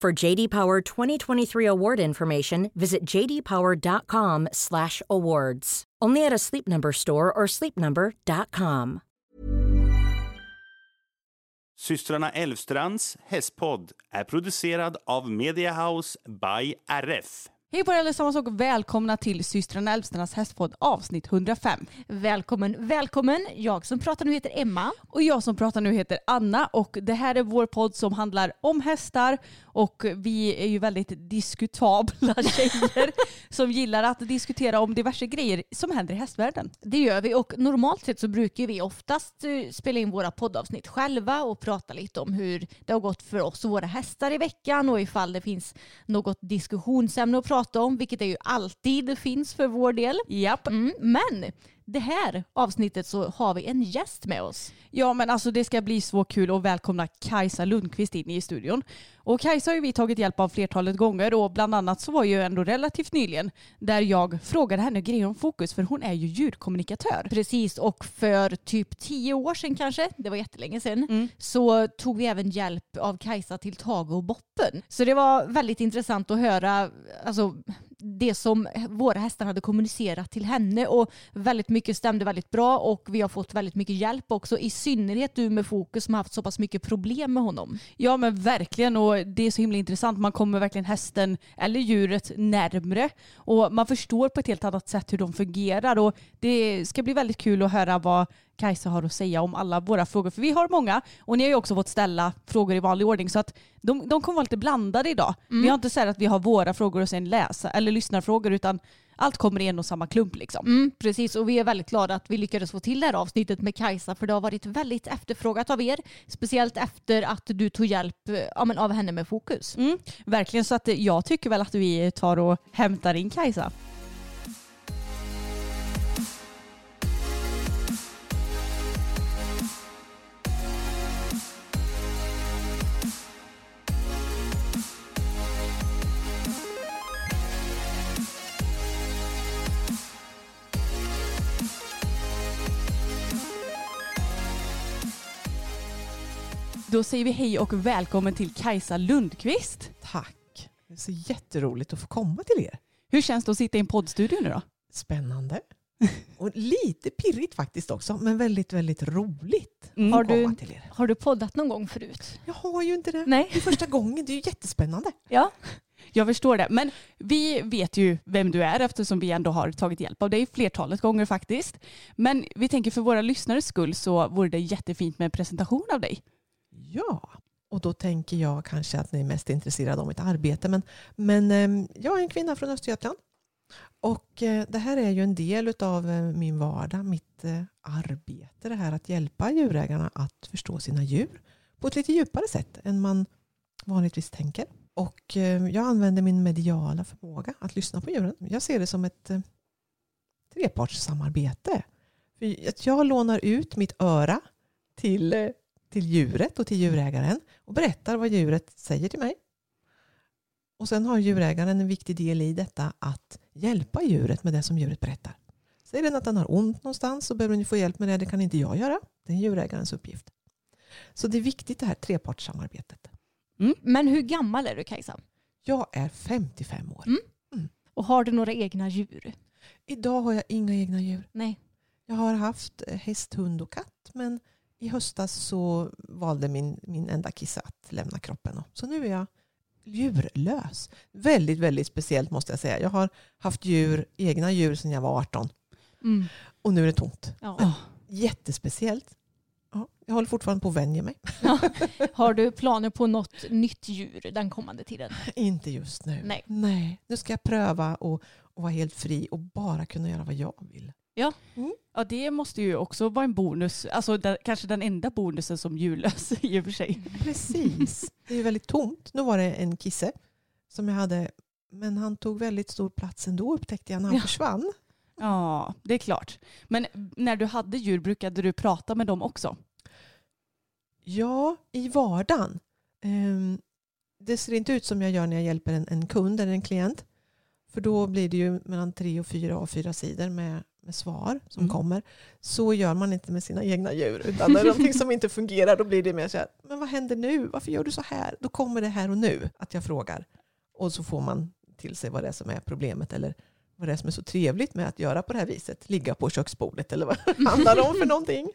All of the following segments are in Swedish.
For JD Power 2023 award information, visit jdpower.com/awards. Only at a Sleep Number store or sleepnumber.com. Systrarna Elvstrands hästpodd är producerad av Mediahouse by RF. Hej på er allesammans och välkomna till systrarna Älvstrands hästpodd avsnitt 105. Välkommen, välkommen. Jag som pratar nu heter Emma. Och jag som pratar nu heter Anna och det här är vår podd som handlar om hästar och vi är ju väldigt diskutabla tjejer som gillar att diskutera om diverse grejer som händer i hästvärlden. Det gör vi och normalt sett så brukar vi oftast eh, spela in våra poddavsnitt själva och prata lite om hur det har gått för oss och våra hästar i veckan och ifall det finns något diskussionsämne att prata om, vilket det ju alltid finns för vår del. Japp. Mm, men det här avsnittet så har vi en gäst med oss. Ja men alltså det ska bli så kul att välkomna Kajsa Lundqvist in i studion. Och Kajsa har ju vi tagit hjälp av flertalet gånger och bland annat så var ju ändå relativt nyligen där jag frågade henne grejer om fokus för hon är ju ljudkommunikatör. Precis och för typ tio år sedan kanske, det var jättelänge sedan, så tog vi även hjälp av Kajsa till Tage och Boppen. Så det var väldigt intressant att höra alltså, det som våra hästar hade kommunicerat till henne. Och väldigt mycket stämde väldigt bra och vi har fått väldigt mycket hjälp också. I synnerhet du med fokus som har haft så pass mycket problem med honom. Ja men verkligen. Och det är så himla intressant. Man kommer verkligen hästen eller djuret närmre. Och man förstår på ett helt annat sätt hur de fungerar. Och det ska bli väldigt kul att höra vad Kajsa har att säga om alla våra frågor. För vi har många och ni har ju också fått ställa frågor i vanlig ordning så att de, de kommer vara lite blandade idag. Vi har inte sagt att vi har våra frågor och sen läsa eller lyssnarfrågor utan allt kommer i en och samma klump liksom. Mm, precis, och vi är väldigt glada att vi lyckades få till det här avsnittet med Kajsa för det har varit väldigt efterfrågat av er. Speciellt efter att du tog hjälp eh, ja, men av henne med fokus. Mm, verkligen så att jag tycker väl att vi tar och hämtar in Kajsa. Då säger vi hej och välkommen till Kajsa Lundqvist. Tack. Det är så jätteroligt att få komma till er. Hur känns det att sitta i en poddstudio nu då? Spännande. Och lite pirrigt faktiskt också, men väldigt, väldigt roligt Mm. att Har du- komma till er. Har du poddat någon gång förut? Jag har ju inte det. Nej. Det är första gången. Det är ju jättespännande. Ja. Jag förstår det. Men vi vet ju vem du är eftersom vi ändå har tagit hjälp av dig flertalet gånger faktiskt. Men vi tänker för våra lyssnares skull så vore det jättefint med en presentation av dig. Ja, och då tänker jag kanske att ni är mest intresserade av mitt arbete. Men, men ehm, jag är en kvinna från Östergötland. Och eh, det här är ju en del av eh, min vardag, mitt eh, arbete. Det här att hjälpa djurägarna att förstå sina djur på ett lite djupare sätt än man vanligtvis tänker. Och jag använder min mediala förmåga att lyssna på djuren. Jag ser det som ett trepartssamarbete. För att jag lånar ut mitt öra till, till djuret och till djurägaren och berättar vad djuret säger till mig. Och sen har djurägaren en viktig del i detta att hjälpa djuret med det som djuret berättar. Säger den att den har ont någonstans så behöver den få hjälp med det. Det kan inte jag göra. Det är djurägarens uppgift. Så det är viktigt det här trepartssamarbetet. Men hur gammal är du Kajsa? Jag är 55 år. Mm. Och har du några egna djur? Idag har jag inga egna djur. Nej. Jag har haft häst, hund och katt. Men i höstas så valde min, min enda kissa att lämna kroppen. Så nu är jag djurlös. Väldigt, väldigt speciellt måste jag säga. Jag har haft djur, egna djur sedan jag var 18 Mm. och nu är det tomt. Ja. Ja. Jättespeciellt. Ja, jag håller fortfarande på att vänja mig. Har du planer på något nytt djur den kommande tiden? Inte just nu. Nej. Nej. Nu ska jag pröva och, och vara helt fri och bara kunna göra vad jag vill. Ja det måste ju också vara en bonus. Alltså den, kanske den enda bonusen som djurlös i och för sig. Precis. Det är ju väldigt tomt. Nu var det en kisse som jag hade. Men han tog väldigt stor plats ändå upptäckte jag när han Ja. försvann. Ja det är klart. Men när du hade djur brukade du prata med dem också? Ja, i vardagen. Ehm, det ser inte ut som jag gör när jag hjälper en, en kund eller en klient. För då blir det ju mellan tre och fyra och fyra sidor med, med svar som Mm. kommer. Så gör man inte med sina egna djur. Utan när det är någonting som inte fungerar då blir det mer så här, men vad händer nu? Varför gör du så här? Då kommer det här och nu att jag frågar. Och så får man till sig vad det är som är problemet eller vad det är som är så trevligt med att göra på det här viset. Ligga på köksbordet eller vad det handlar om för någonting.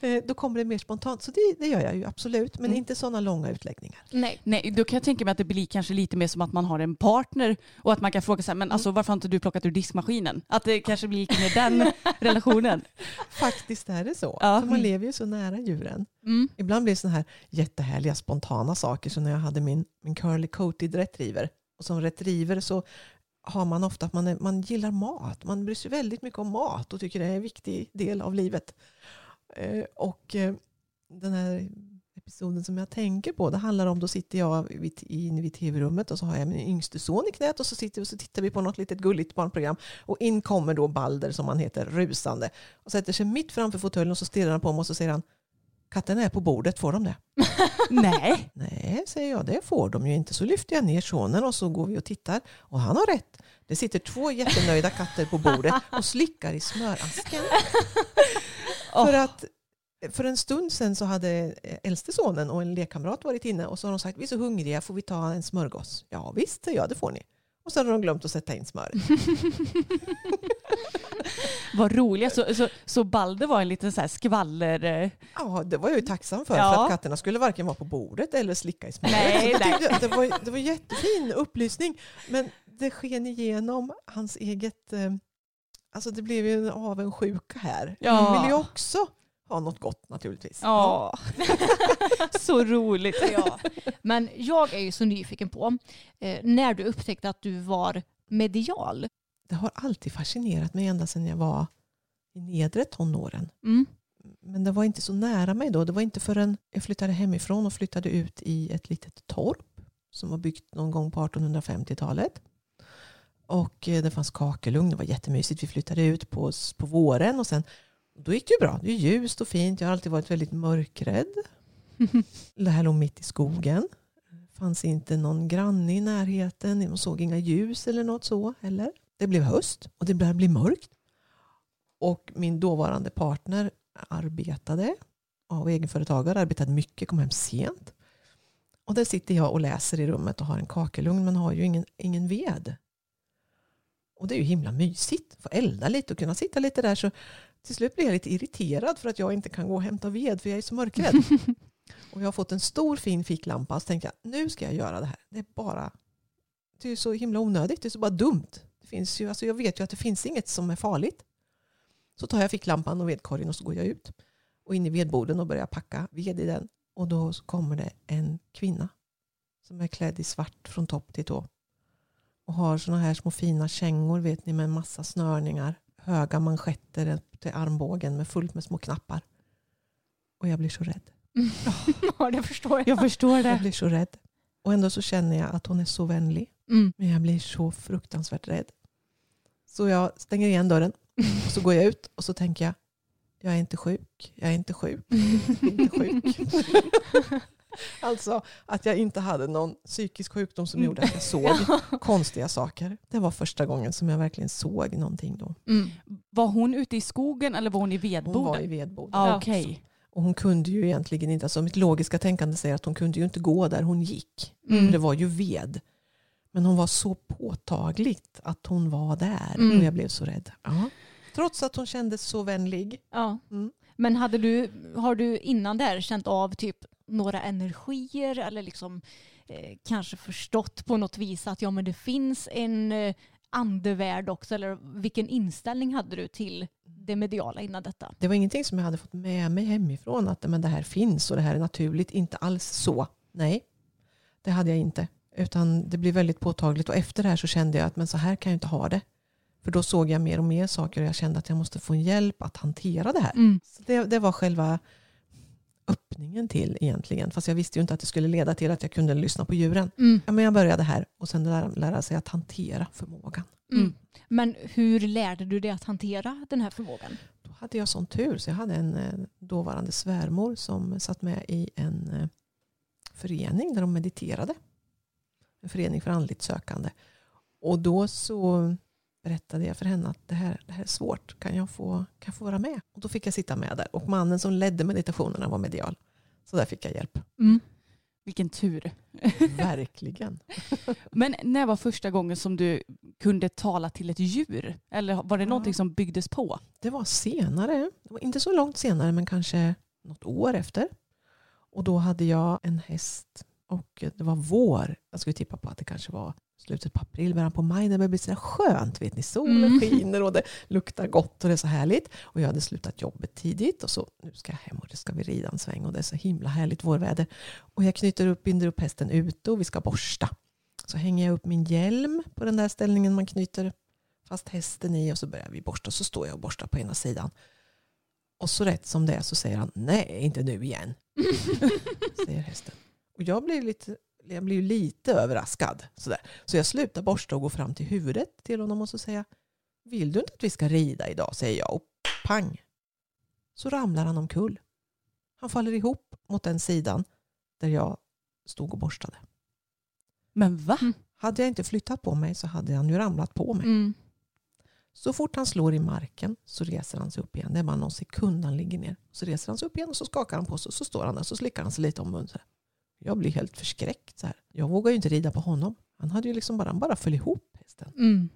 Eh, Då kommer det mer spontant. Så det, det gör jag ju absolut. Men Mm. inte sådana långa utläggningar. Nej. Nej, då kan jag tänka mig att det blir kanske lite mer som att man har en partner och att man kan fråga så här, men alltså varför har inte du plockat ur diskmaskinen? Att det kanske blir lite mer den relationen. Faktiskt är det så. Ja. För man lever ju så nära djuren. Mm. Ibland blir det sådana här jättehärliga spontana saker. Så när jag hade min, min curly coated retriever. Och som retriever så har man ofta att man, är, man gillar mat. Man bryr sig väldigt mycket om mat och tycker det är en viktig del av livet. Eh, och eh, den här episoden som jag tänker på, det handlar om, då sitter jag vid, inne vid tv-rummet och så har jag min yngste son i knät och så sitter vi och så tittar vi på något litet gulligt barnprogram. Och in kommer då Balder som han heter, rusande. Och sätter sig mitt framför fåtöljen och så stirrar han på mig och så säger han Katten är på bordet, får de det? Nej. Nej, säger jag, det får de ju inte. Så lyfter jag ner sonen och så går vi och tittar. Och han har rätt. Det sitter två jättenöjda katter på bordet och slickar i smörasken. För att för en stund sedan så hade äldste sonen och en lekkamrat varit inne och så har de sagt vi är så hungriga, får vi ta en smörgås? Ja visst, säger jag, det får ni. Och så hade de glömt att sätta in smöret. Vad roliga. Så, så, så Balder var en liten så här skvaller... eh, Ja, det var jag ju tacksam för. Ja. För att katterna skulle varken vara på bordet eller slicka i smöret. Nej, nej. det, var, det var jättefin upplysning. Men det sken igenom hans eget... Eh, alltså det blev ju en avundsjuka här. Ja. Han ville ju också ha något gott naturligtvis. Ja. så roligt. Ja. Men jag är ju så nyfiken på eh, när du upptäckte att du var medial. Det har alltid fascinerat mig ända sedan jag var i nedre tonåren. Mm. Men det var inte så nära mig då. Det var inte förrän jag flyttade hemifrån och flyttade ut i ett litet torp som var byggt någon gång på 1850-talet. Och eh, det fanns kakelugn, det var jättemysigt. Vi flyttade ut på, på våren och sen då gick det ju bra. Det är ljust och fint. Jag har alltid varit väldigt mörkrädd. Det här låg mitt i skogen. Det fanns inte någon granne i närheten. Man såg inga ljus eller något så heller. Det blev höst och det började bli mörkt. Och min dåvarande partner arbetade av egenföretagare, arbetade mycket, kom hem sent. Och där sitter jag och läser i rummet och har en kakelugn men har ju ingen, ingen ved. Och det är ju himla mysigt. Få elda lite och kunna sitta lite där. Så till slut blir jag lite irriterad för att jag inte kan gå och hämta ved för jag är så mörkrädd. och jag har fått en stor fin ficklampa så tänkte jag nu ska jag göra det här. Det är bara det är så himla onödigt, det är så bara dumt. Det finns ju, alltså jag vet ju att det finns inget som är farligt. Så tar jag ficklampan och vedkorgen och så går jag ut. Och in i vedboden och börjar packa ved i den. Och då kommer det en kvinna som är klädd i svart från topp till tå. Och har såna här små fina kängor vet ni med massa snörningar. Höga manschetter till armbågen med fullt med små knappar. Och jag blir så rädd. Ja, det förstår jag. Jag förstår Jag det. blir så rädd. Och ändå så känner jag att hon är så vänlig. Mm. Men jag blir så fruktansvärt rädd. Så jag stänger igen dörren och så går jag ut och så tänker jag jag är inte sjuk, jag är inte sjuk, jag är inte sjuk. alltså att jag inte hade någon psykisk sjukdom som gjorde att jag såg konstiga saker. Det var första gången som jag verkligen såg någonting då. Mm. Var hon ute i skogen eller var hon i vedboden? Hon var i vedboden. ah. Okej. Och hon kunde ju egentligen inte, alltså mitt logiska tänkande säger att hon kunde ju inte gå där hon gick. Mm. Det var ju ved. Men hon var så påtagligt att hon var där Mm. och jag blev så rädd. Ja. Trots att hon kändes så vänlig. Ja. Mm. Men hade du, har du innan där känt av typ några energier eller liksom eh, kanske förstått på något vis att ja, men det finns en eh, andevärld också? Eller vilken inställning hade du till det mediala innan detta? Det var ingenting som jag hade fått med mig hemifrån. Att men det här finns och det här är naturligt. Inte alls så. Nej, det hade jag inte. Utan det blev väldigt påtagligt. Och efter det här så kände jag att men så här kan jag inte ha det. För då såg jag mer och mer saker och jag kände att jag måste få en hjälp att hantera det här. Mm. Så det, det var själva öppningen till egentligen. Fast jag visste ju inte att det skulle leda till att jag kunde lyssna på djuren. Mm. Ja, men jag började här och sen lära, lära sig att hantera förmågan. Mm. Men hur lärde du dig att hantera den här förmågan? Då hade jag sån tur så jag hade en eh, dåvarande svärmor som satt med i en eh, förening där de mediterade. En förening för andligt sökande. Och då så berättade jag för henne att det här, det här är svårt. Kan jag, få, kan jag få vara med? Och då fick jag sitta med där. Och mannen som ledde meditationerna var medial. Så där fick jag hjälp. Mm. Vilken tur. Verkligen. Men när var första gången som du kunde tala till ett djur? Eller var det Ja. någonting som byggdes på? Det var senare. Det var inte så långt senare men kanske något år efter. Och då hade jag en häst och det var vår. Jag skulle tippa på att det kanske var slutet på april, början på maj. Det började bli så skönt. Vet ni, solen Mm. skiner och det luktar gott och det är så härligt. Och jag hade slutat jobbet tidigt och så nu ska jag hem och det ska vi rida en sväng och det är så himla härligt vårväder. Och jag knyter upp, binder upp hästen ute och vi ska borsta. Så hänger jag upp min hjälm på den där ställningen man knyter fast hästen i och så börjar vi borsta. Så står jag och borstar på ena sidan. Och så rätt som det är så säger han nej, inte nu igen. säger hästen. Och jag blir lite, jag blir ju lite överraskad. Sådär. Så jag slutar borsta och går fram till huvudet till honom och så säger jag vill du inte att vi ska rida idag? säger jag och pang så ramlar han omkull. Han faller ihop mot den sidan där jag stod och borstade. Men va? Mm. Hade jag inte flyttat på mig så hade han ju ramlat på mig. Mm. Så fort han slår i marken så reser han sig upp igen. Det är bara någon sekund han ligger ner. Så reser han sig upp igen och så skakar han på sig. Så står han där så slickar han sig lite om munnen. Jag blir helt förskräckt. Så här. Jag vågar ju inte rida på honom. Han, hade ju liksom bara, han bara föll ihop hästen. Mm.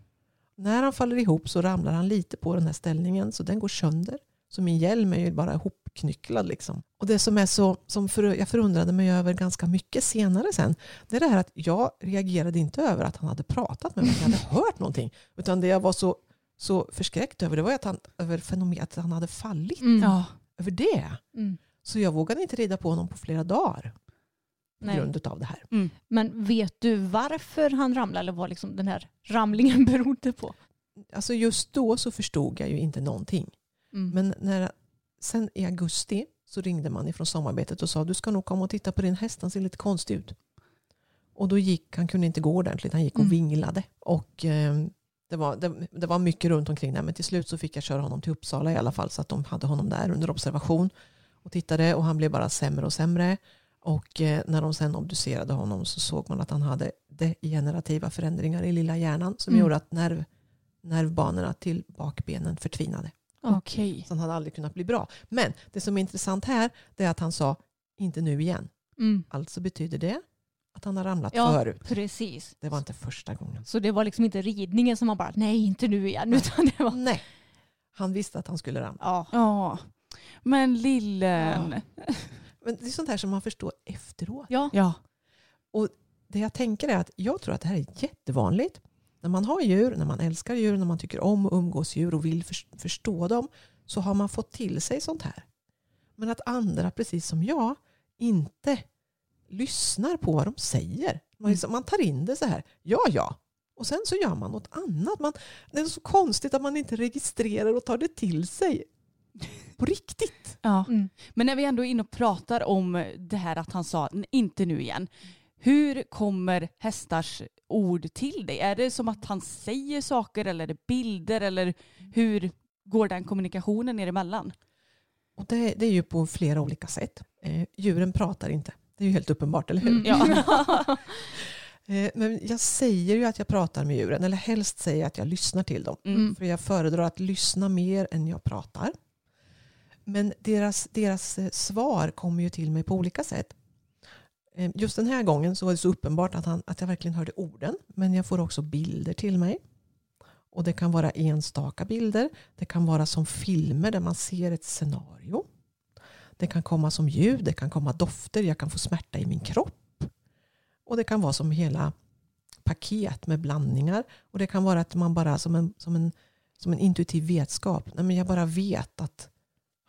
När han faller ihop så ramlar han lite på den här ställningen så den går sönder. Så min hjälm är ju bara ihopknycklad. Liksom. Och det som, är så, som för, jag förundrade mig över ganska mycket senare sen, det är det här att jag reagerade inte över att han hade pratat med mig, att jag hade hört någonting. Utan det jag var så, så förskräckt över, det var att han, över fenomenet att han hade fallit. Mm. Ja. Över det. Mm. Så jag vågade inte rida på honom på flera dagar. På Nej. grund av det här. Men vet du varför han ramlade eller vad liksom den här ramlingen berodde på? Alltså just då så förstod jag ju inte någonting. Mm. Men när, sen i augusti så ringde man ifrån samarbetet och sa du ska nog komma och titta på din häst, han ser lite konstig ut. Och då gick, han kunde inte gå ordentligt, han gick och Mm. vinglade. Och eh, det, var, det, det var mycket runt omkring där men till slut så fick jag köra honom till Uppsala i alla fall så att de hade honom där under observation. Och tittade och han blev bara sämre och sämre. Och eh, när de sen obducerade honom så såg man att han hade degenerativa förändringar i lilla hjärnan som Mm. gjorde att nerv, nervbanorna till bakbenen förtvinade. Okej. Så han hade aldrig kunnat bli bra. Men det som är intressant här är att han sa inte nu igen. Mm. Alltså betyder det att han har ramlat Ja, förut. precis. Det var inte första gången. Så det var liksom inte ridningen som man bara, nej inte nu igen. Utan det var, Nej. Han visste att han skulle ramla. ja. Ja. Men lillen. Men det är sånt här som man förstår efteråt. Ja. Ja. Det jag tänker är att jag tror att det här är jättevanligt. När man har djur, när man älskar djur, när man tycker om att umgås djur och vill förs- förstå dem så har man fått till sig sånt här. Men att andra, precis som jag, inte lyssnar på vad de säger. Man, liksom, man tar in det så här, ja ja, och sen så gör man något annat. Man, det är så konstigt att man inte registrerar och tar det till sig på riktigt. ja. Mm. Men när vi ändå är inne och pratar om det här att han sa inte nu igen. Hur kommer hästars ord till dig? Är det som att han säger saker eller är det bilder eller hur går den kommunikationen er emellan? Och det, det är ju på flera olika sätt. Eh, djuren pratar inte. Det är ju helt uppenbart, eller hur? Mm. Ja. Eh, men jag säger ju att jag pratar med djuren, eller helst säger jag att jag lyssnar till dem. Mm. För jag föredrar att lyssna mer än jag pratar. Men deras, deras eh, svar kommer ju till mig på olika sätt. Ehm, just den här gången så var det så uppenbart att, han, att jag verkligen hörde orden. Men jag får också bilder till mig. Och det kan vara enstaka bilder. Det kan vara som filmer där man ser ett scenario. Det kan komma som ljud, det kan komma dofter, jag kan få smärta i min kropp. Och det kan vara som hela paket med blandningar. Och det kan vara att man bara som en, som en, som en intuitiv vetskap. Nej, men jag bara vet att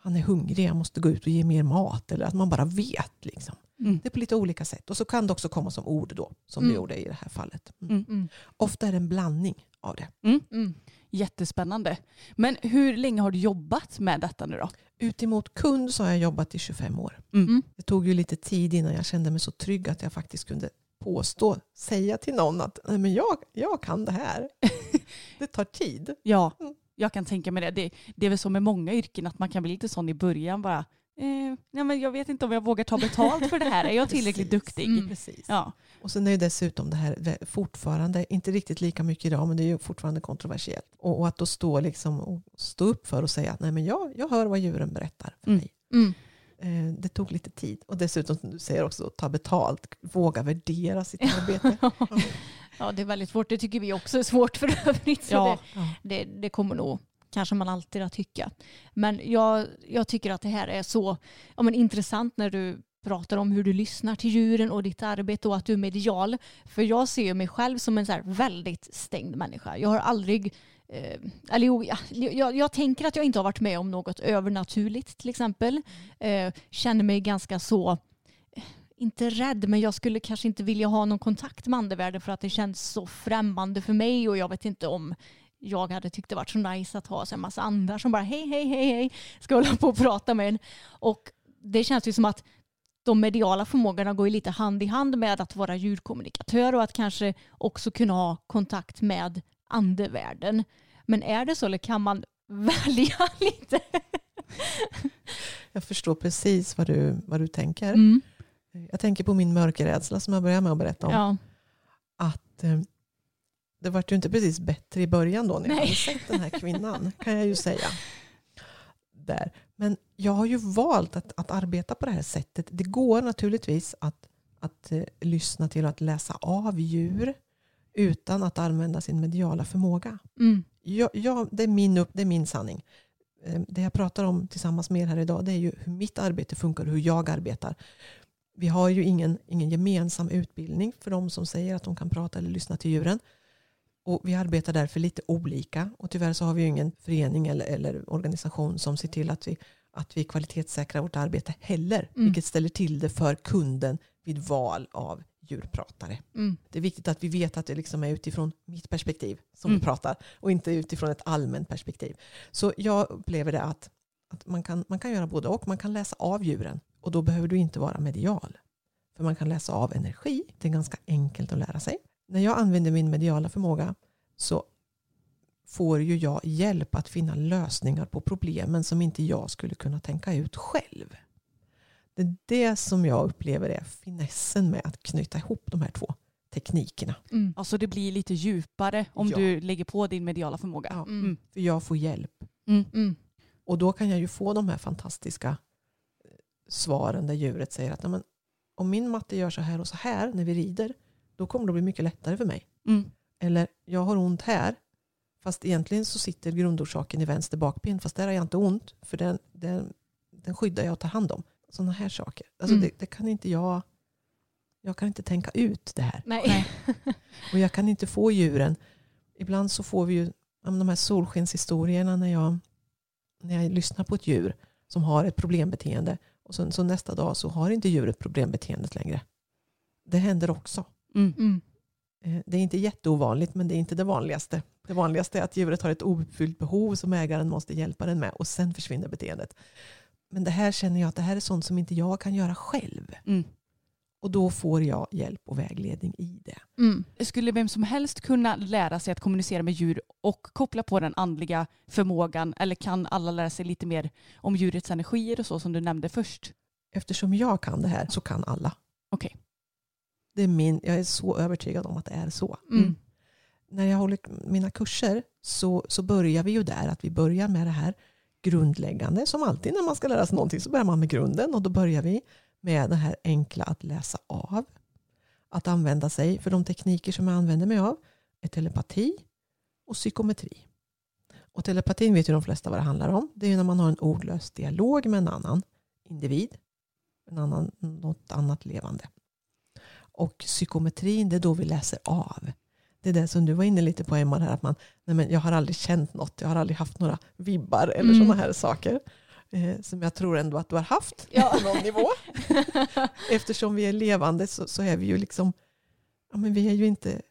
han är hungrig, jag måste gå ut och ge mer mat. Eller att man bara vet. Liksom. Mm. Det är på lite olika sätt. Och så kan det också komma som ord då, som Mm. det gjorde i det här fallet. Mm. Mm. Mm. Ofta är det en blandning av det. Mm. Jättespännande. Men hur länge har du jobbat med detta nu då? Utemot kund så har jag jobbat i 25 år. Mm. Det tog ju lite tid innan jag kände mig så trygg att jag faktiskt kunde påstå, säga till någon att Nej, men jag, jag kan det här. det tar tid. Ja, Mm. Jag kan tänka mig det. det. Det är väl så med många yrken att man kan bli lite sån i början bara. Eh, nej men jag vet inte om jag vågar ta betalt för det här. Är jag tillräckligt Precis. duktig? Mm. Precis. Ja. Och sen är ju dessutom det här fortfarande, inte riktigt lika mycket idag, men det är ju fortfarande kontroversiellt. Och, och att då stå, liksom, och stå upp för och säga att Nej, men jag, jag hör vad djuren berättar för Mm. mig. Mm. Eh, det tog lite tid. Och dessutom, som du säger också, ta betalt, våga värdera sitt arbete. Ja, det är väldigt svårt. Det tycker vi också är svårt för övrigt. Så Ja. det, det, det kommer nog kanske man alltid att tycka. Men jag, jag tycker att det här är så ja, men intressant när du pratar om hur du lyssnar till djuren och ditt arbete och att du är medial. För jag ser mig själv som en så väldigt stängd människa. Jag har aldrig eh, eller jo, ja, jag, jag tänker att jag inte har varit med om något övernaturligt till exempel. Eh, känner mig ganska så inte rädd, men jag skulle kanske inte vilja ha någon kontakt med andevärlden för att det känns så främmande för mig och jag vet inte om jag hade tyckt det varit så nice att ha så en massa andra som bara hej, hej, hej, hej, ska hålla på och prata med en. Och det känns ju som att de mediala förmågorna går ju lite hand i hand med att vara djurkommunikatör och att kanske också kunna ha kontakt med andevärlden. Men är det så eller kan man välja lite? Jag förstår precis vad du, vad du tänker. Mm. Jag tänker på min mörkerrädsla som jag började med att berätta om. Ja. Att eh, det var ju inte precis bättre i början då när jag Nej. hade sett den här kvinnan. kan jag ju säga. Där. Men jag har ju valt att, att arbeta på det här sättet. Det går naturligtvis att, att eh, lyssna till och att läsa av djur utan att använda sin mediala förmåga. Mm. Jag, jag, det, är min upp, det är min sanning. Eh, Det jag pratar om tillsammans med er här idag det är ju hur mitt arbete funkar och hur jag arbetar. Vi har ju ingen, ingen gemensam utbildning för de som säger att de kan prata eller lyssna till djuren. Och vi arbetar därför lite olika. Och tyvärr så har vi ju ingen förening eller, eller organisation som ser till att vi, att vi kvalitetssäkrar vårt arbete heller. Mm. Vilket ställer till det för kunden vid val av djurpratare. Mm. Det är viktigt att vi vet att det liksom är utifrån mitt perspektiv som Mm. vi pratar och inte utifrån ett allmänt perspektiv. Så jag upplever det att, att man, kan, man kan göra både och. Man kan läsa av djuren och då behöver du inte vara medial. För man kan läsa av energi. Det är ganska enkelt att lära sig. När jag använder min mediala förmåga så får ju jag hjälp att finna lösningar på problemen som inte jag skulle kunna tänka ut själv. Det är det som jag upplever är finessen med att knyta ihop de här två teknikerna. Mm. Alltså det blir lite djupare om Ja. du lägger på din mediala förmåga. Ja. Mm. För jag får hjälp. Mm. Och då kan jag ju få de här fantastiska svaren där djuret säger att "Nej, men, om min matte gör så här och så här när vi rider, då kommer det bli mycket lättare för mig. Mm. Eller jag har ont här, fast egentligen så sitter grundorsaken i vänster bakben, fast där har jag inte ont, för den, den, den skyddar jag och tar hand om. Sådana här saker. Alltså Mm. det, det kan inte jag, jag kan inte tänka ut det här. Nej. Och jag kan inte få djuren. Ibland så får vi ju de här solskenshistorierna när jag, när jag lyssnar på ett djur som har ett problembeteende. Och så, så nästa dag så har inte djuret problembeteendet längre. Det händer också. Mm. Mm. Eh, Det är inte jätteovanligt men det är inte det vanligaste. Det vanligaste är att djuret har ett ouppfyllt behov som ägaren måste hjälpa den med och sen försvinner beteendet. Men det här känner jag att det här är sånt som inte jag kan göra själv. Mm. Och då får jag hjälp och vägledning i det. Mm. Skulle vem som helst kunna lära sig att kommunicera med djur och koppla på den andliga förmågan eller kan alla lära sig lite mer om djurets energier och så som du nämnde först? Eftersom jag kan det här så kan alla. Okej. Det är min, jag är så övertygad om att det är så. Mm. När jag håller mina kurser så, så börjar vi ju där att vi börjar med det här grundläggande. Som alltid när man ska lära sig någonting så börjar man med grunden och då börjar vi med det här enkla att läsa av. Att använda sig, för de tekniker som jag använder mig av är telepati och psykometri. Och telepatin vet ju de flesta vad det handlar om. Det är när man har en ordlös dialog med en annan individ, en annan, något annat levande. Och psykometrin, det är då vi läser av. Det är det som du var inne lite på Emma, här, att man, nej men jag har aldrig känt något, jag har aldrig haft några vibbar eller Mm. sådana här saker. Eh, som jag tror ändå att du har haft Ja. på någon nivå. Eftersom vi är levande så, så är vi ju liksom, ja men vi är ju inte,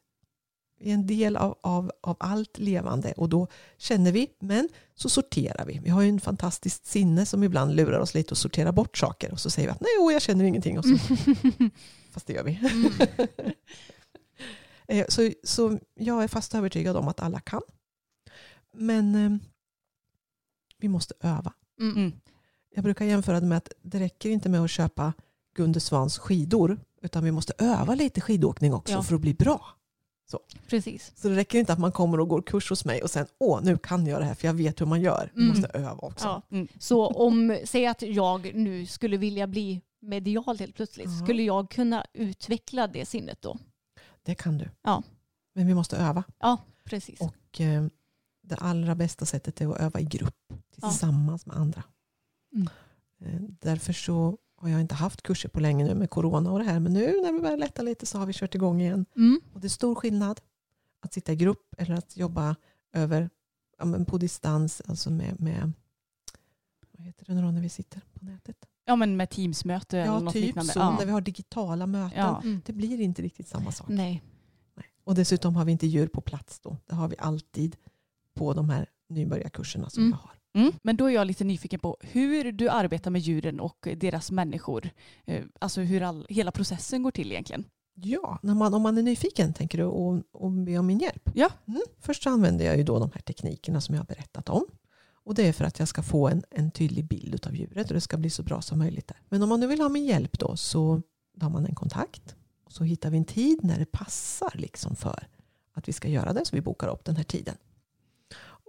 vi är en del av, av, av allt levande och då känner vi, men så sorterar vi. Vi har ju en fantastiskt sinne som ibland lurar oss lite och sorterar bort saker och så säger vi att nej, oh, jag känner ingenting. Och så, fast det gör vi. Eh, så, så jag är fast övertygad om att alla kan. Men eh, vi måste öva. Mm. Mm. Jag brukar jämföra det med att det räcker inte med att köpa Gunde Svans skidor. Utan vi måste öva lite skidåkning också Ja. för att bli bra. Precis. Så det räcker inte att man kommer och går kurs hos mig och sen åh nu kan jag det här för jag vet hur man gör. Vi Mm. måste öva också. Ja. Mm. Så om, säg att jag nu skulle vilja bli medial helt plötsligt, Ja. skulle jag kunna utveckla det sinnet då? Det kan du. Ja. Men vi måste öva. Ja, precis. Och eh, det allra bästa sättet är att öva i grupp tillsammans med andra. Mm. Eh, därför så har jag inte haft kurser på länge nu med corona och det här. Men nu när vi börjar lätta lite så har vi kört igång igen. Mm. Och det är stor skillnad att sitta i grupp eller att jobba över, ja, men på distans, alltså med, med vad heter det när vi sitter på nätet? Ja men med teamsmöte eller Ja, något typ liknande. så. Ja. När vi har digitala möten. Ja. Mm. Det blir inte riktigt samma sak. Nej. Nej. Och dessutom har vi inte djur på plats då. Det har vi alltid på de här nybörjarkurserna som Mm. jag har. Mm. Men då är jag lite nyfiken på hur du arbetar med djuren och deras människor. Eh, Alltså hur all, hela processen går till egentligen. Ja, när man, om man är nyfiken tänker du och, och be om min hjälp? Ja. Mm. Först använder jag ju då de här teknikerna som jag har berättat om. Och det är för att jag ska få en, en tydlig bild av djuret och det ska bli så bra som möjligt. där. Men om man nu vill ha min hjälp då så har man en kontakt. Och så hittar vi en tid när det passar liksom för att vi ska göra det. Så vi bokar upp den här tiden.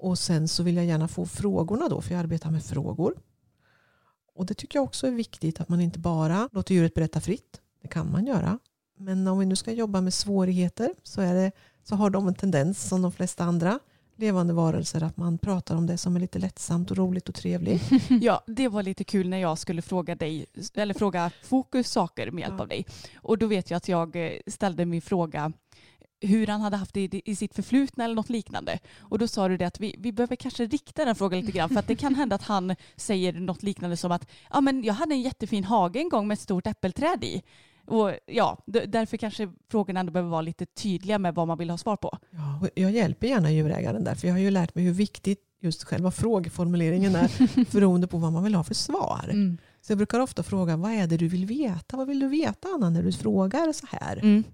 Och sen så vill jag gärna få frågorna då för jag arbetar med frågor. Och det tycker jag också är viktigt att man inte bara låter djuret berätta fritt. Det kan man göra. Men om vi nu ska jobba med svårigheter så, är det, så har de en tendens som de flesta andra levande varelser att man pratar om det som är lite lättsamt och roligt och trevligt. Ja, det var lite kul när jag skulle fråga dig, eller fråga Fokus saker med hjälp Ja. av dig. Och då vet jag att jag eh, ställde min fråga hur han hade haft det i, i sitt förflutna eller något liknande. Och då sa du det att vi, vi behöver kanske rikta den frågan lite grann för att det kan hända att han säger något liknande som att ja, men jag hade en jättefin hage en gång med ett stort äppelträd i. Och ja, därför kanske frågorna ändå behöver vara lite tydliga med vad man vill ha svar på. Ja, jag hjälper gärna djurägaren där för jag har ju lärt mig hur viktigt just själva frågeformuleringen är beroende på vad man vill ha för svar. Mm. Så jag brukar ofta fråga vad är det du vill veta? Vad vill du veta Anna när du frågar så här? Mm.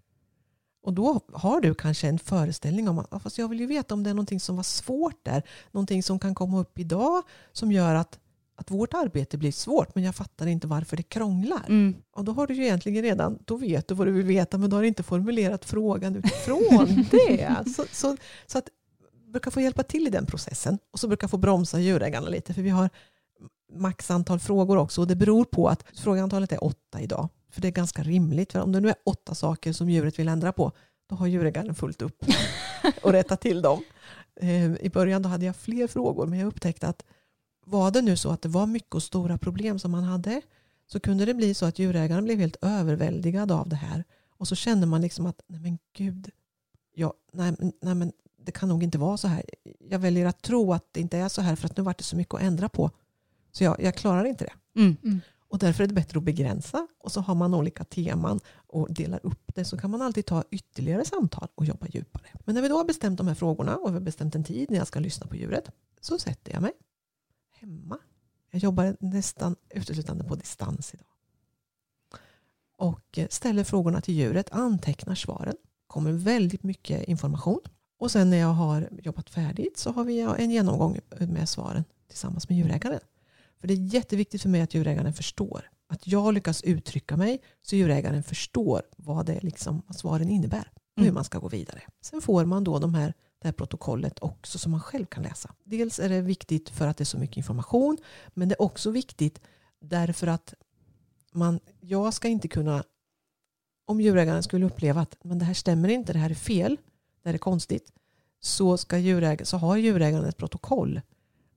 Och då har du kanske en föreställning om att "Ja, fast jag vill ju veta om det är någonting som var svårt där. Någonting som kan komma upp idag som gör att, att vårt arbete blir svårt men jag fattar inte varför det krånglar. Mm. Och då har du ju egentligen redan, då vet du vad du vill veta men du har inte formulerat frågan utifrån det. Så, så, så att brukar få hjälpa till i den processen och så brukar få bromsa djurägarna lite för vi har maxantal frågor också och det beror på att frågeantalet är åtta idag. För det är ganska rimligt för om det nu är åtta saker som djuret vill ändra på då har djurägaren fullt upp och rätta till dem. Eh, I början då hade jag fler frågor men jag upptäckte att var det nu så att det var mycket och stora problem som man hade så kunde det bli så att djurägaren blev helt överväldigad av det här. Och så kände man liksom att, nej men gud, ja, nej, nej men det kan nog inte vara så här. Jag väljer att tro att det inte är så här för att nu vart det så mycket att ändra på. Så jag, jag klarar inte det. Mm. Och därför är det bättre att begränsa och så har man olika teman och delar upp det så kan man alltid ta ytterligare samtal och jobba djupare. Men när vi då har bestämt de här frågorna och vi har bestämt en tid när jag ska lyssna på djuret så sätter jag mig hemma. Jag jobbar nästan uteslutande på distans idag. Och ställer frågorna till djuret, antecknar svaren. kommer väldigt mycket information. Och sen när jag har jobbat färdigt så har vi en genomgång med svaren tillsammans med djurägaren. För det är jätteviktigt för mig att djurägaren förstår. Att jag lyckas uttrycka mig så djurägaren förstår vad, det liksom, vad svaren innebär. Och hur Mm. man ska gå vidare. Sen får man då de här, det här protokollet också som man själv kan läsa. Dels är det viktigt för att det är så mycket information. Men det är också viktigt därför att man, jag ska inte kunna om djurägaren skulle uppleva att men det här stämmer inte, det här är fel, det här är konstigt. Så, ska djurägaren, så har djurägaren ett protokoll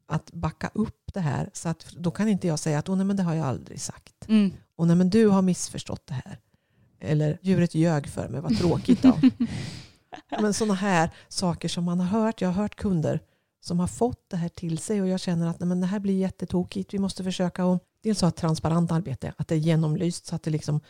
att backa upp det här. Så att, då kan inte jag säga att oh, nej, men det har jag aldrig sagt. Mm. Och nej, men du har missförstått det här. Eller djuret ljög för mig, vad tråkigt då. Men sådana här saker som man har hört. Jag har hört kunder som har fått det här till sig och jag känner att nej, men det här blir jättetokigt. Vi måste försöka att dels ha ett transparent arbete, att det är genomlyst så att det liksom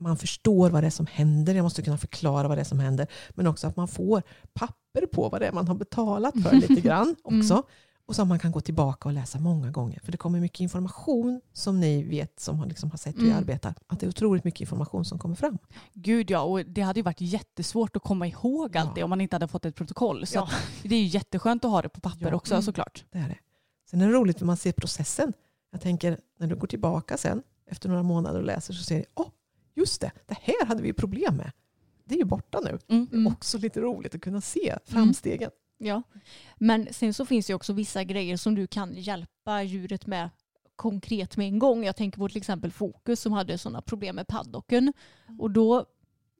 man förstår vad det är som händer. Jag måste kunna förklara vad det är som händer. Men också att man får papper på vad det är man har betalat för lite grann också. Mm. Och som man kan gå tillbaka och läsa många gånger. För det kommer mycket information som ni vet som har, liksom har sett hur jag mm. arbetar. Att det är otroligt mycket information som kommer fram. Gud ja, och det hade ju varit jättesvårt att komma ihåg allt ja. det om man inte hade fått ett protokoll. Så ja. det är ju jätteskönt att ha det på papper ja. också mm. såklart. Det är det. Sen är det roligt när man ser processen. Jag tänker när du går tillbaka sen efter några månader och läser så ser du, åh, just det, det här hade vi problem med. Det är ju borta nu. Mm. Mm. Också lite roligt att kunna se framstegen. Ja, men sen så finns det också vissa grejer som du kan hjälpa djuret med konkret med en gång. Jag tänker på till exempel Fokus som hade sådana problem med paddocken. Mm. Och då,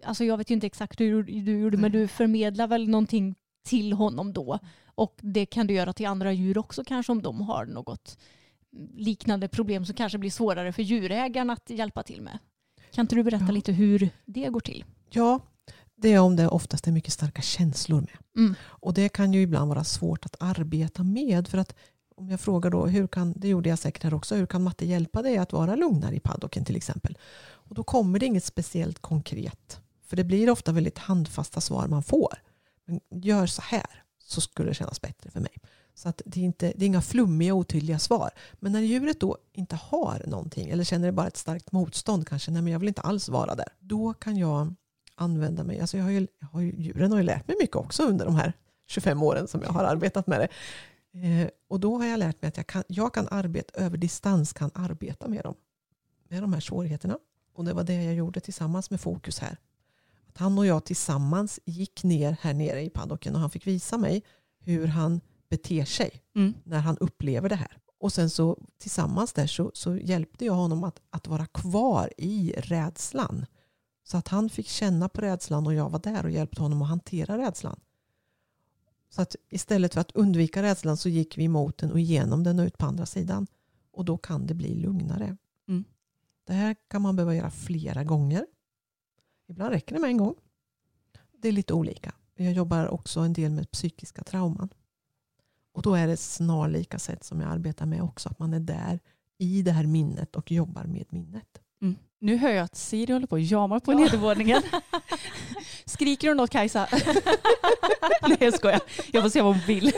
alltså jag vet ju inte exakt hur du gjorde, men du förmedlar väl någonting till honom då. Och det kan du göra till andra djur också kanske om de har något liknande problem som kanske blir svårare för djurägaren att hjälpa till med. Kan inte du berätta ja. lite hur det går till? Ja, det är om det oftast är mycket starka känslor med. Mm. Och det kan ju ibland vara svårt att arbeta med. För att om jag frågar då, hur kan, det gjorde jag säkert här också, hur kan matte hjälpa dig att vara lugnare i paddocken till exempel? Och då kommer det inget speciellt konkret. För det blir ofta väldigt handfasta svar man får. Men gör så här så skulle det kännas bättre för mig. Så att det, är inte, det är inga flummiga otydliga svar. Men när djuret då inte har någonting eller känner bara ett starkt motstånd kanske, nej men jag vill inte alls vara där. Då kan jag använda mig, alltså jag har ju, jag har ju, djuren har ju lärt mig mycket också under de här 25 åren som jag har arbetat med det. Eh, och då har jag lärt mig att jag kan, jag kan arbeta över distans, kan arbeta med dem. Med de här svårigheterna. Och det var det jag gjorde tillsammans med Fokus här. Att han och jag tillsammans gick ner här nere i paddocken och han fick visa mig hur han beter sig mm. när han upplever det här. Och sen så tillsammans där så, så hjälpte jag honom att, att vara kvar i rädslan. Så att han fick känna på rädslan och jag var där och hjälpte honom att hantera rädslan. Så att istället för att undvika rädslan så gick vi mot den och igenom den och ut på andra sidan. Och då kan det bli lugnare. Mm. Det här kan man behöva göra flera gånger. Ibland räcker det med en gång. Det är lite olika. Jag jobbar också en del med psykiska trauman. Och då är det snarlika sätt som jag arbetar med också. Att man är där i det här minnet och jobbar med minnet. Mm. Nu hör jag att Siri håller på och jamar på ja. nedervåningen. Skriker hon något Kajsa? Nej jag skojar. Jag får se vad hon vill.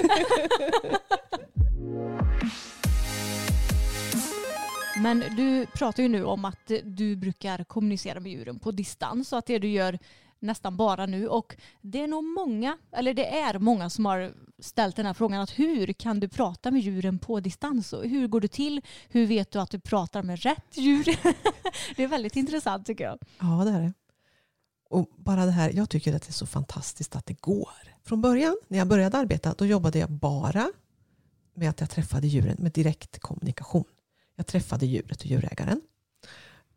Men du pratar ju nu om att du brukar kommunicera med djuren på distans och att det du gör nästan bara nu och det är nog många, eller det är många som har ställt den här frågan att hur kan du prata med djuren på distans och hur går det till? Hur vet du att du pratar med rätt djur? det är väldigt intressant tycker jag. Ja det är det. Och bara det här, jag tycker att det är så fantastiskt att det går. Från början, när jag började arbeta, då jobbade jag bara med att jag träffade djuren med direkt kommunikation. Jag träffade djuret och djurägaren.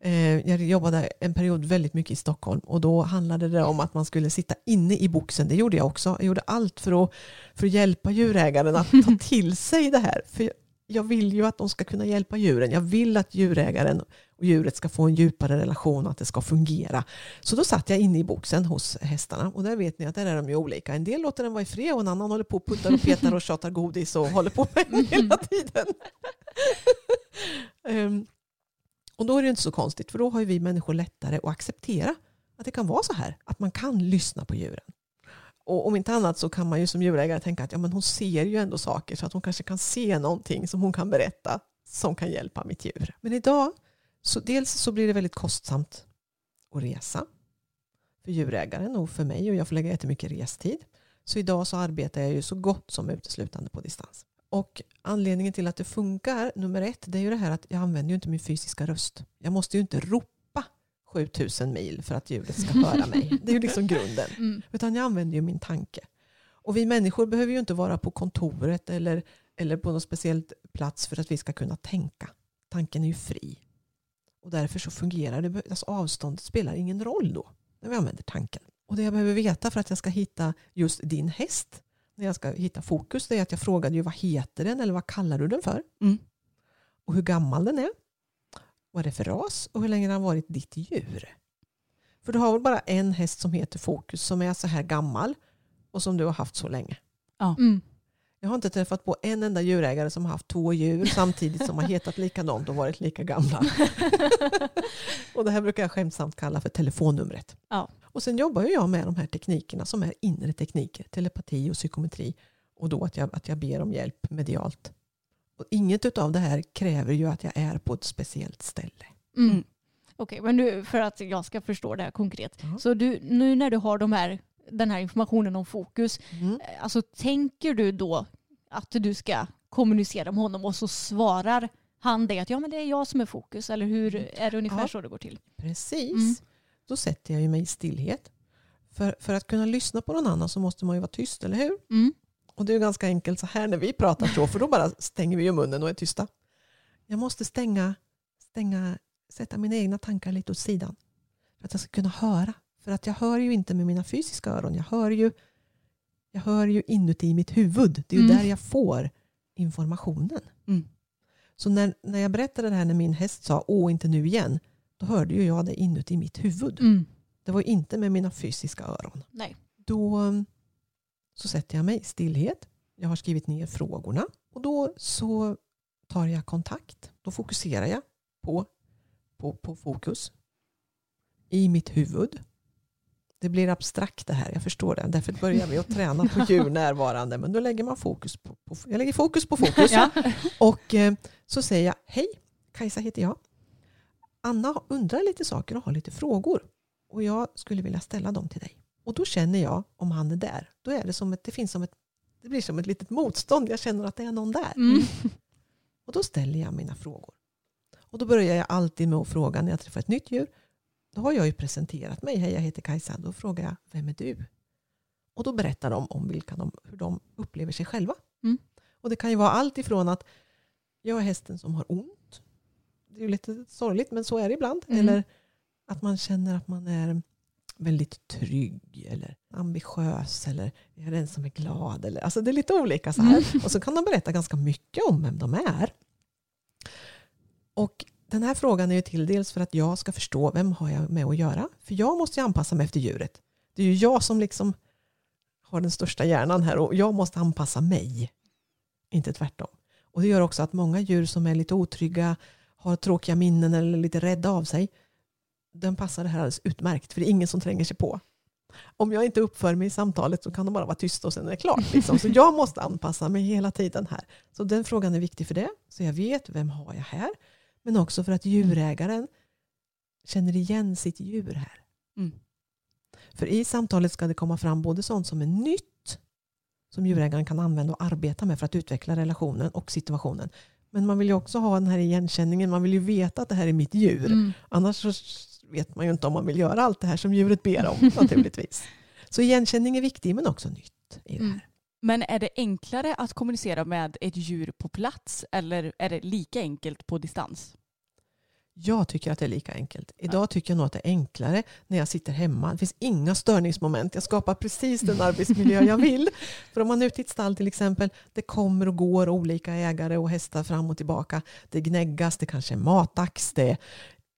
Eh, jag jobbade en period väldigt mycket i Stockholm och då handlade det om att man skulle sitta inne i boxen. Det gjorde jag också. Jag gjorde allt för att, för att hjälpa djurägaren att ta till sig det här. För jag vill ju att de ska kunna hjälpa djuren. Jag vill att djurägaren och djuret ska få en djupare relation och att det ska fungera. Så då satt jag inne i boxen hos hästarna och där vet ni att där är de ju olika. En del låter den vara i fred och en annan håller på och puttar och petar och tjatar godis och håller på med den hela tiden. um, Och då är det inte så konstigt för då har vi människor lättare att acceptera att det kan vara så här. Att man kan lyssna på djuren. Och om inte annat så kan man ju som djurägare tänka att ja, men hon ser ju ändå saker så att hon kanske kan se någonting som hon kan berätta som kan hjälpa mitt djur. Men idag, så dels så blir det väldigt kostsamt att resa för djurägaren och för mig och jag får lägga jättemycket restid. Så idag så arbetar jag ju så gott som uteslutande på distans. Och anledningen till att det funkar, nummer ett, det är ju det här att jag använder ju inte min fysiska röst. Jag måste ju inte ropa 7000 mil för att djuret ska höra mig. Det är ju liksom grunden. Mm. Utan jag använder ju min tanke. Och vi människor behöver ju inte vara på kontoret eller, eller på någon speciell plats för att vi ska kunna tänka. Tanken är ju fri. Och därför så fungerar det. Alltså avståndet spelar ingen roll då när vi använder tanken. Och det jag behöver veta för att jag ska hitta just din häst när jag ska hitta fokus det är att jag frågade ju vad heter den eller vad kallar du den för? Mm. Och hur gammal den är. Vad är det för ras och hur länge den har varit ditt djur? För du har väl bara en häst som heter Fokus som är så här gammal och som du har haft så länge. Mm. Jag har inte träffat på en enda djurägare som har haft två djur samtidigt som har hetat likadant och varit lika gamla. och det här brukar jag skämtsamt kalla för telefonnumret. Ja. Och sen jobbar ju jag med de här teknikerna som är inre tekniker, telepati och psykometri. Och då att jag, att jag ber om hjälp medialt. Och inget av det här kräver ju att jag är på ett speciellt ställe. Mm. Mm. Okej, men du, för att jag ska förstå det här konkret. Ja. Så du, nu när du har de här, den här informationen om fokus, Mm. eh, alltså tänker du då att du ska kommunicera med honom och så svarar han dig att ja men det är jag som är fokus eller hur är det ungefär Ja. så det går till? Precis. Mm. Då sätter jag ju mig i stillhet. För, för att kunna lyssna på någon annan så måste man ju vara tyst, eller hur? Mm. Och det är ju ganska enkelt så här när vi pratar så, för då bara stänger vi ju munnen och är tysta. Jag måste stänga, stänga, sätta mina egna tankar lite åt sidan. För att jag ska kunna höra. För att jag hör ju inte med mina fysiska öron. Jag hör ju, jag hör ju inuti mitt huvud. Det är ju Mm. där jag får informationen. Mm. Så när, när jag berättade det här när min häst sa åh inte nu igen. Då hörde ju jag det inuti mitt huvud. Mm. Det var inte med mina fysiska öron. Nej. Då så sätter jag mig i stillhet. Jag har skrivit ner frågorna och då så tar jag kontakt. Då fokuserar jag på, på, på fokus i mitt huvud. Det blir abstrakt det här, jag förstår det. Därför börjar vi att träna på djur närvarande. Men då lägger man fokus på, på jag lägger fokus på fokus. Ja. Och eh, så säger jag, hej, Kajsa heter jag. Anna undrar lite saker och har lite frågor. Och jag skulle vilja ställa dem till dig. Och då känner jag, om han är där, då är det som ett, det finns som ett, det blir som ett litet motstånd. Jag känner att det är någon där. Mm. Och då ställer jag mina frågor. Och då börjar jag alltid med att fråga när jag träffar ett nytt djur. Då har jag ju presenterat mig. Hej, jag heter Kajsa. Då frågar jag, vem är du? Och då berättar de om vilka de, hur de upplever sig själva. Mm. Och det kan ju vara allt ifrån att jag är hästen som har ont. Det är ju lite sorgligt, men så är det ibland. Mm. Eller att man känner att man är väldigt trygg eller ambitiös eller jag är den som är glad. Eller, alltså det är lite olika så här. Och så kan de berätta ganska mycket om vem de är. Och den här frågan är ju till dels för att jag ska förstå vem har jag med att göra. För jag måste ju anpassa mig efter djuret. Det är ju jag som liksom har den största hjärnan här och jag måste anpassa mig. Inte tvärtom. Och det gör också att många djur som är lite otrygga, har tråkiga minnen eller lite rädda av sig, den passar det här alldeles utmärkt för det är ingen som tränger sig på. Om jag inte uppför mig i samtalet så kan de bara vara tysta och sen är det klart. Liksom. Så jag måste anpassa mig hela tiden här. Så den frågan är viktig för det. Så jag vet vem har jag här. Men också för att djurägaren känner igen sitt djur här. Mm. För i samtalet ska det komma fram både sånt som är nytt som djurägaren kan använda och arbeta med för att utveckla relationen och situationen. Men man vill ju också ha den här igenkänningen. Man vill ju veta att det här är mitt djur. Mm. Annars vet man ju inte om man vill göra allt det här som djuret ber om naturligtvis. Så igenkänning är viktig men också nytt i det Mm. Men är det enklare att kommunicera med ett djur på plats eller är det lika enkelt på distans? Jag tycker att det är lika enkelt. Idag tycker jag nog att det är enklare när jag sitter hemma. Det finns inga störningsmoment. Jag skapar precis den arbetsmiljö jag vill. För om man är ute i ett stall till exempel, det kommer och går olika ägare och hästar fram och tillbaka. Det gnäggas, det kanske är matax, det,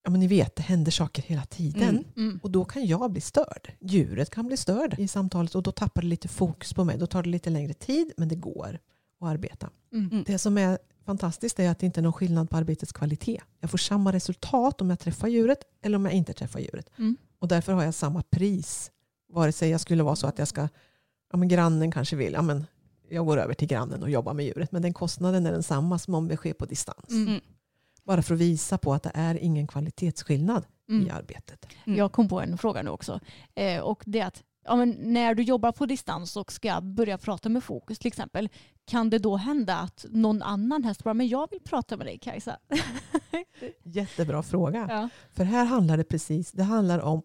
ja men ni vet, det händer saker hela tiden. Mm. Mm. Och då kan jag bli störd. Djuret kan bli störd i samtalet och då tappar det lite fokus på mig. Då tar det lite längre tid men det går att arbeta. Mm. Det som är fantastiskt är att det inte är någon skillnad på arbetets kvalitet. Jag får samma resultat om jag träffar djuret eller om jag inte träffar djuret. Mm. Och därför har jag samma pris. Vare sig jag skulle vara så att jag ska, ja men grannen kanske vill, ja men jag går över till grannen och jobbar med djuret. Men den kostnaden är densamma som om det sker på distans. Bara för att visa på att det är ingen kvalitetsskillnad Mm. i arbetet. Mm. Jag kom på en fråga nu också. Eh, och det är att ja, men när du jobbar på distans och ska börja prata med fokus till exempel, kan det då hända att någon annan häst bara, men jag vill prata med dig Kajsa? Jättebra fråga. Ja. För här handlar det precis, det handlar om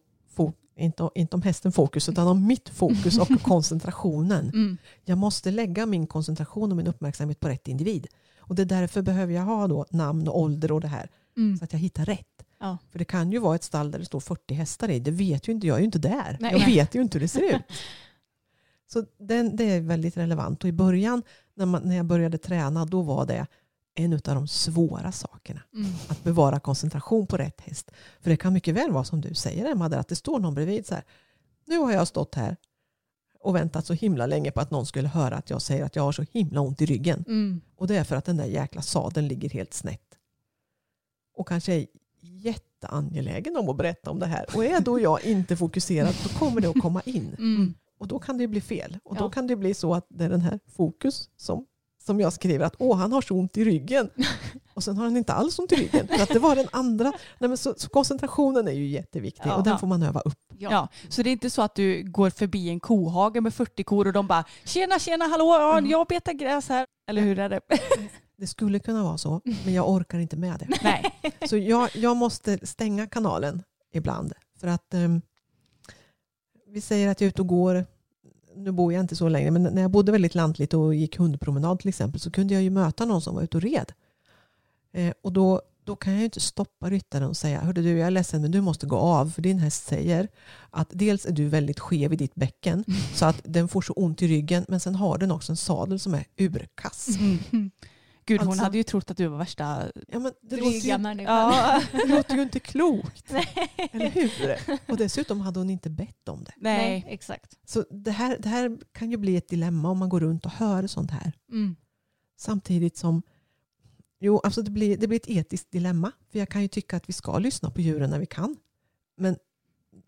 inte, inte om hästen fokus utan om mitt fokus och koncentrationen. Mm. Jag måste lägga min koncentration och min uppmärksamhet på rätt individ. Och det är därför behöver jag ha då namn och ålder och det här Mm. så att jag hittar rätt. Ja. För det kan ju vara ett stall där det står 40 hästar i. Det vet ju inte jag, är ju inte där. Nej. Jag vet ju inte hur det ser ut. Så den, det är väldigt relevant. Och i början när, man, när jag började träna då var det en av de svåra sakerna. Mm. Att bevara koncentration på rätt häst. För det kan mycket väl vara som du säger Emma, att det står någon bredvid så här. Nu har jag stått här och väntat så himla länge på att någon skulle höra att jag säger att jag har så himla ont i ryggen. Mm. Och det är för att den där jäkla sadeln ligger helt snett. Och kanske är jätteangelägen om att berätta om det här. Och är då jag inte fokuserad då kommer det att komma in. Mm. Och då kan det bli fel. Och då Ja. kan det bli så att det är den här fokus som, som jag skriver att åh han har så ont i ryggen. Och sen har han inte alls ont i ryggen. För att det var den andra. Nej, men så, så koncentrationen är ju jätteviktig Ja. och den får man öva upp. Ja. Ja. så det är inte så att du går förbi en kohage med 40 kor och de bara tjena tjena hallå ja, Mm. jag betar gräs här. Eller hur är det? Det skulle kunna vara så, men jag orkar inte med det. Nej. Så jag, jag måste stänga kanalen ibland. För att ehm, vi säger att jag är ute och går, nu bor jag inte så länge, men när jag bodde väldigt lantligt och gick hundpromenad till exempel så kunde jag ju möta någon som var ute och red. Eh, och då, då kan jag ju inte stoppa ryttaren och säga, hörde du jag är ledsen men du måste gå av för din häst säger att dels är du väldigt skev i ditt bäcken så att den får så ont i ryggen men sen har den också en sadel som är urkass. Mm. Gud hon Alltså- hade ju trott att du var värsta... Ja, men det, Dryga ju, människan. Ja. det låter ju inte klokt. Eller hur? Och dessutom hade hon inte bett om det. Nej, Nej. exakt. Så det här, det här kan ju bli ett dilemma om man går runt och hör sånt här. Mm. Samtidigt som jo, alltså det, blir, det blir ett etiskt dilemma. För jag kan ju tycka att vi ska lyssna på djuren när vi kan. Men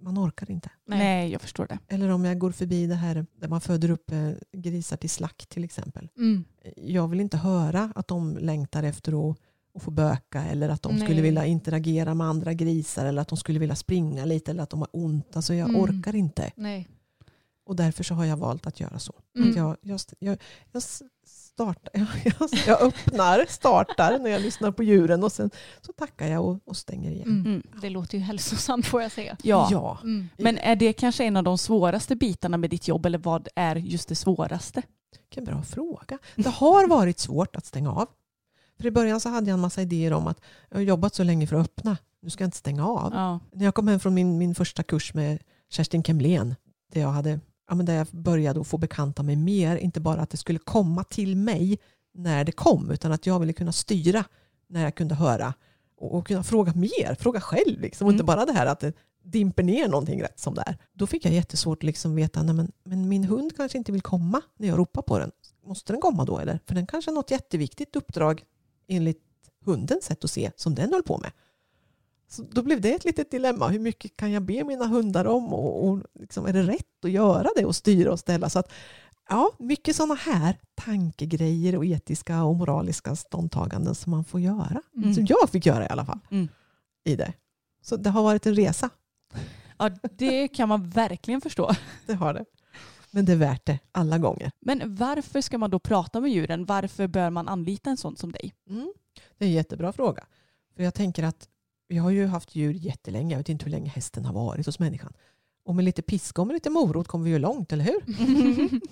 man orkar inte. Nej. Nej jag förstår det. Eller om jag går förbi det här där man föder upp eh, grisar till slakt till exempel. Mm. Jag vill inte höra att de längtar efter att, att få böka eller att de Nej. skulle vilja interagera med andra grisar eller att de skulle vilja springa lite eller att de har ont. Alltså jag Mm. orkar inte. Nej. Och därför så har jag valt att göra så. Mm. Att jag, jag, jag, jag, startar, jag, jag öppnar, startar när jag lyssnar på djuren och sen så tackar jag och, och stänger igen. Mm. Mm. Det låter ju hälsosamt får jag säga. Ja. Ja. Mm. Men är det kanske en av de svåraste bitarna med ditt jobb eller vad är just det svåraste? Vilken bra fråga. Det har varit svårt att stänga av. För i början så hade jag en massa idéer om att jag har jobbat så länge för att öppna. Nu ska jag inte stänga av. Ja. När jag kom hem från min, min första kurs med Kerstin Kemlén, där jag, hade, ja, men där jag började att få bekanta mig mer, inte bara att det skulle komma till mig när det kom, utan att jag ville kunna styra när jag kunde höra och, och kunna fråga mer, fråga själv. Liksom. Och Mm. inte bara det här att det dimper ner någonting rätt som det är. Då fick jag jättesvårt att liksom veta, nej, men, men min hund kanske inte vill komma när jag ropar på den. Måste den komma då eller? För den kanske har något jätteviktigt uppdrag enligt hundens sätt att se som den höll på med. Så då blev det ett litet dilemma. Hur mycket kan jag be mina hundar om? Och, och liksom, är det rätt att göra det och styra och ställa? Så att, ja, mycket sådana här tankegrejer och etiska och moraliska ståndtaganden som man får göra. Mm. Som jag fick göra i alla fall. Mm. I det. Så det har varit en resa. ja, det kan man verkligen förstå. Det har det. Men det är värt det alla gånger. Men varför ska man då prata med djuren? Varför bör man anlita en sån som dig? Mm. Det är en jättebra fråga. För jag tänker att vi har ju haft djur jättelänge. Jag vet inte hur länge hästen har varit hos människan. Och med lite piska och med lite morot kommer vi ju långt, eller hur?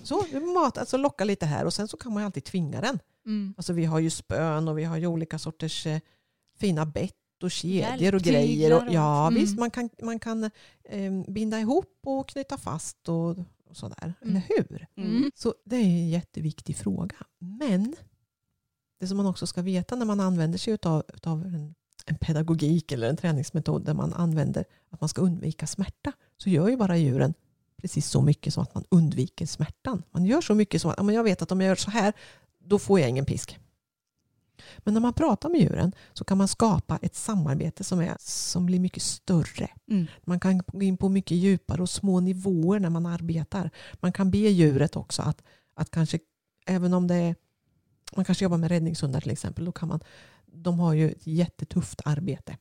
Så mat, alltså locka lite här och sen så kan man ju alltid tvinga den. Mm. Alltså vi har ju spön och vi har ju olika sorters eh, fina bett och kedjor och grejer. Och, ja Mm. visst, man kan, man kan eh, binda ihop och knyta fast och, och sådär. Mm. Eller hur? Mm. Så det är en jätteviktig fråga. Men det som man också ska veta när man använder sig av, av en, en pedagogik eller en träningsmetod där man använder att man ska undvika smärta så gör ju bara djuren precis så mycket som att man undviker smärtan. Man gör så mycket som att jag vet att om jag gör så här då får jag ingen pisk. Men när man pratar med djuren så kan man skapa ett samarbete som, är, som blir mycket större. Mm. Man kan gå in på mycket djupare och små nivåer när man arbetar. Man kan be djuret också att, att kanske, även om det är, man kanske jobbar med räddningshundar till exempel, då kan man, de har ju ett jättetufft arbete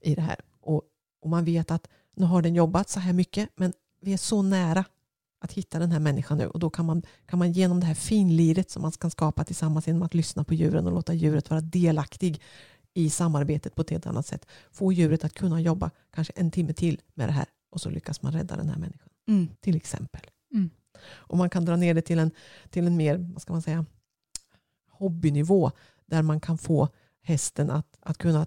i det här. Och, och man vet att nu har den jobbat så här mycket, men vi är så nära att hitta den här människan nu. Och då kan man, kan man genom det här finliret som man kan skapa tillsammans genom att lyssna på djuren och låta djuret vara delaktig i samarbetet på ett helt annat sätt. Få djuret att kunna jobba kanske en timme till med det här och så lyckas man rädda den här människan. Mm. Till exempel. Mm. Och man kan dra ner det till en, till en mer, vad ska man säga, hobbynivå där man kan få hästen att, att kunna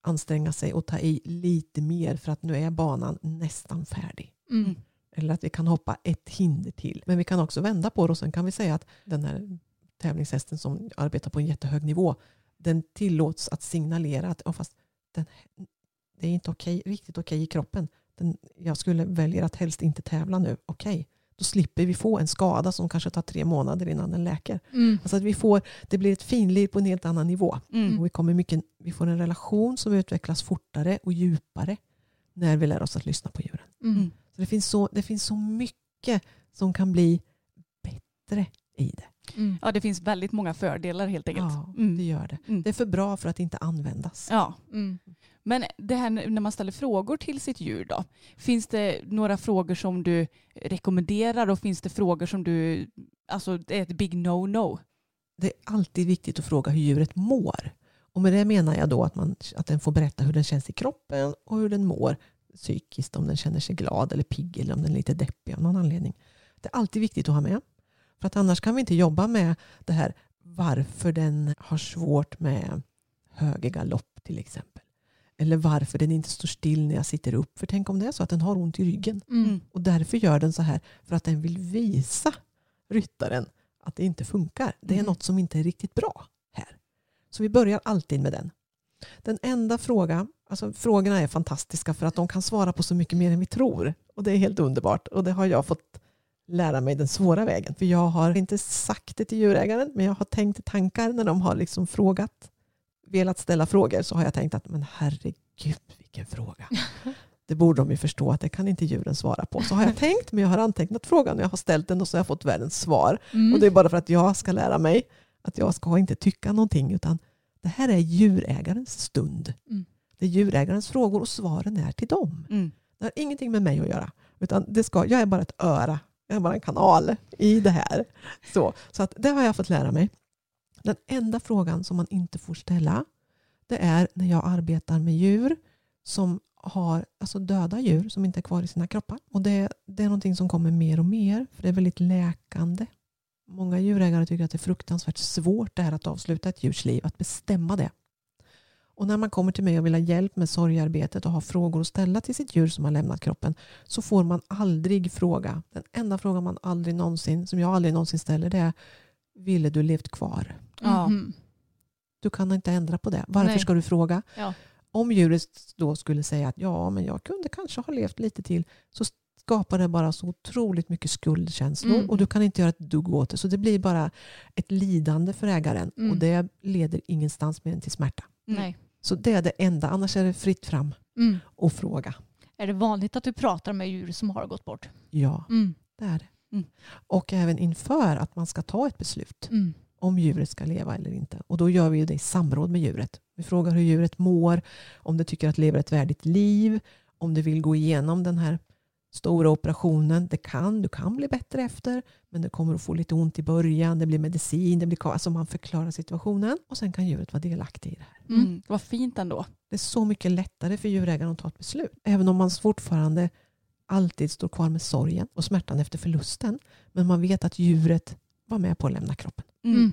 anstränga sig och ta i lite mer för att nu är banan nästan färdig. Mm. Eller att vi kan hoppa ett hinder till. Men vi kan också vända på det och sen kan vi säga att den här tävlingshästen som arbetar på en jättehög nivå, den tillåts att signalera att ja, fast den, det är inte okej, riktigt okej i kroppen. Den, jag skulle välja att helst inte tävla nu. Okej, då slipper vi få en skada som kanske tar tre månader innan den läker. Mm. Alltså att vi får, det blir ett finlir på en helt annan nivå. Mm. Och vi, kommer mycket, vi får en relation som utvecklas fortare och djupare när vi lär oss att lyssna på djuren. Mm. Så det, finns så, det finns så mycket som kan bli bättre i det. Mm. Ja, det finns väldigt många fördelar helt enkelt. Ja, Mm. det gör det. Mm. Det är för bra för att inte användas. Ja, Mm. men det här när man ställer frågor till sitt djur då. Finns det några frågor som du rekommenderar och finns det frågor som du, alltså det är ett big no-no? Det är alltid viktigt att fråga hur djuret mår. Och med det menar jag då att, man, att den får berätta hur den känns i kroppen och hur den mår psykiskt. Om den känner sig glad eller pigg eller om den är lite deppig av någon anledning. Det är alltid viktigt att ha med. För att annars kan vi inte jobba med det här varför den har svårt med höger galopp till exempel. Eller varför den inte står still när jag sitter upp. För tänk om det är så att den har ont i ryggen. Mm. Och därför gör den så här för att den vill visa ryttaren att det inte funkar. Det är Mm. något som inte är riktigt bra här. Så vi börjar alltid med den. Den enda fråga, alltså frågorna är fantastiska för att de kan svara på så mycket mer än vi tror. Och det är helt underbart. Och det har jag fått lära mig den svåra vägen. För jag har inte sagt det till djurägaren, men jag har tänkt tankar när de har liksom frågat, velat ställa frågor, så har jag tänkt att men herregud vilken fråga. Det borde de ju förstå att det kan inte djuren svara på. Så har jag tänkt, men jag har antecknat frågan och jag har ställt den och så har jag fått världens svar. Mm. Och det är bara för att jag ska lära mig att jag ska inte tycka någonting utan det här är djurägarens stund. Mm. Det är djurägarens frågor och svaren är till dem. Mm. Det har ingenting med mig att göra. Utan det ska, jag är bara ett öra. Jag är bara en kanal i det här. Så, så att det har jag fått lära mig. Den enda frågan som man inte får ställa det är när jag arbetar med djur som har alltså döda djur som inte är kvar i sina kroppar. Och det, det är någonting som kommer mer och mer för det är väldigt läkande. Många djurägare tycker att det är fruktansvärt svårt det här att avsluta ett djurs liv, att bestämma det. Och när man kommer till mig och vill ha hjälp med sorgarbetet och har frågor att ställa till sitt djur som har lämnat kroppen så får man aldrig fråga. Den enda frågan man aldrig någonsin, som jag aldrig någonsin ställer det är Ville du levt kvar? Ja. Mhm. Du kan inte ändra på det. Varför Nej. ska du fråga? Ja. Om djuret då skulle säga att ja, men jag kunde kanske ha levt lite till så skapar det bara så otroligt mycket skuldkänslor Mm. och du kan inte göra ett dugg åt det. Så det blir bara ett lidande för ägaren Mm. och det leder ingenstans mer än till smärta. Mm. Nej. Så det är det enda, annars är det fritt fram Mm. och fråga. Är det vanligt att du pratar med djur som har gått bort? Ja, Mm. det är det. Mm. Och även inför att man ska ta ett beslut Mm. om djuret ska leva eller inte. Och då gör vi det i samråd med djuret. Vi frågar hur djuret mår, om det tycker att lever ett värdigt liv, om det vill gå igenom den här stora operationen. Det kan, du kan bli bättre efter, men det kommer att få lite ont i början. Det blir medicin, det blir, alltså man förklarar situationen och sen kan djuret vara delaktig i det här. Mm. Mm. Vad fint ändå. Det är så mycket lättare för djurägaren att ta ett beslut. Även om man fortfarande alltid står kvar med sorgen och smärtan efter förlusten. Men man vet att djuret var med på att lämna kroppen. Mm.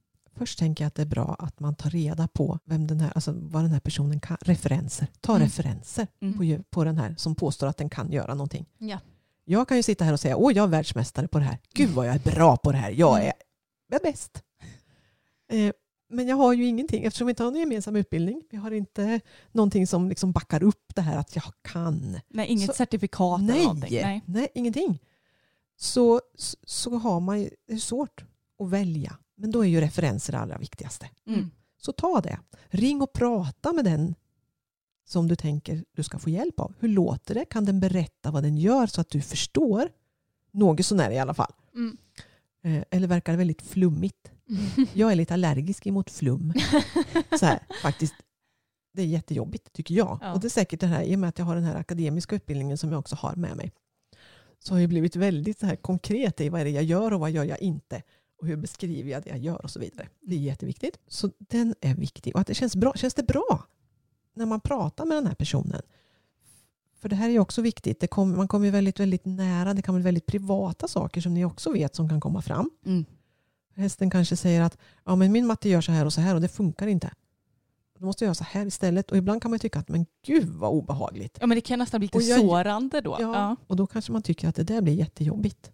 Först tänker jag att det är bra att man tar reda på vem den här, alltså vad den här personen kan. Referenser. Ta Mm. referenser Mm. på, på den här som påstår att den kan göra någonting. Ja. Jag kan ju sitta här och säga åh jag är världsmästare på det här. Gud vad jag är bra på det här. Jag är, jag är bäst. Eh, Men jag har ju ingenting eftersom vi inte har någon gemensam utbildning. Vi har inte någonting som liksom backar upp det här att jag kan. Nej, inget Så- certifikat eller Nej, någonting. nej. Nej. ingenting. Så, så- så har man ju, det är svårt att välja. Men då är ju referenser det allra viktigaste. Mm. Så ta det. Ring och prata med den som du tänker du ska få hjälp av. Hur låter det? Kan den berätta vad den gör så att du förstår? Något sånär i alla fall. Mm. Eh, Eller verkar det väldigt flummigt? Jag är lite allergisk emot flum. Så här, faktiskt. Det är jättejobbigt tycker jag. Ja. Och det är säkert det här, i och med att jag har den här akademiska utbildningen som jag också har med mig. Så har jag blivit väldigt så här konkret i vad är det jag gör och vad gör jag inte. Och hur beskriver jag det jag gör och så vidare. Det är jätteviktigt. Så den är viktig. Och att det känns bra. Känns det bra när man pratar med den här personen? För det här är ju också viktigt. Det kom, man kommer väldigt, väldigt nära. Det kan vara väldigt privata saker som ni också vet som kan komma fram. Mm. Hästen kanske säger att ja, men min matte gör så här och så här och det funkar inte. Då måste jag göra så här istället. Och ibland kan man tycka att men gud vad obehagligt. Ja men det kan nästan bli lite jag- sårande då. Ja, Ja. Och då kanske man tycker att det där blir jättejobbigt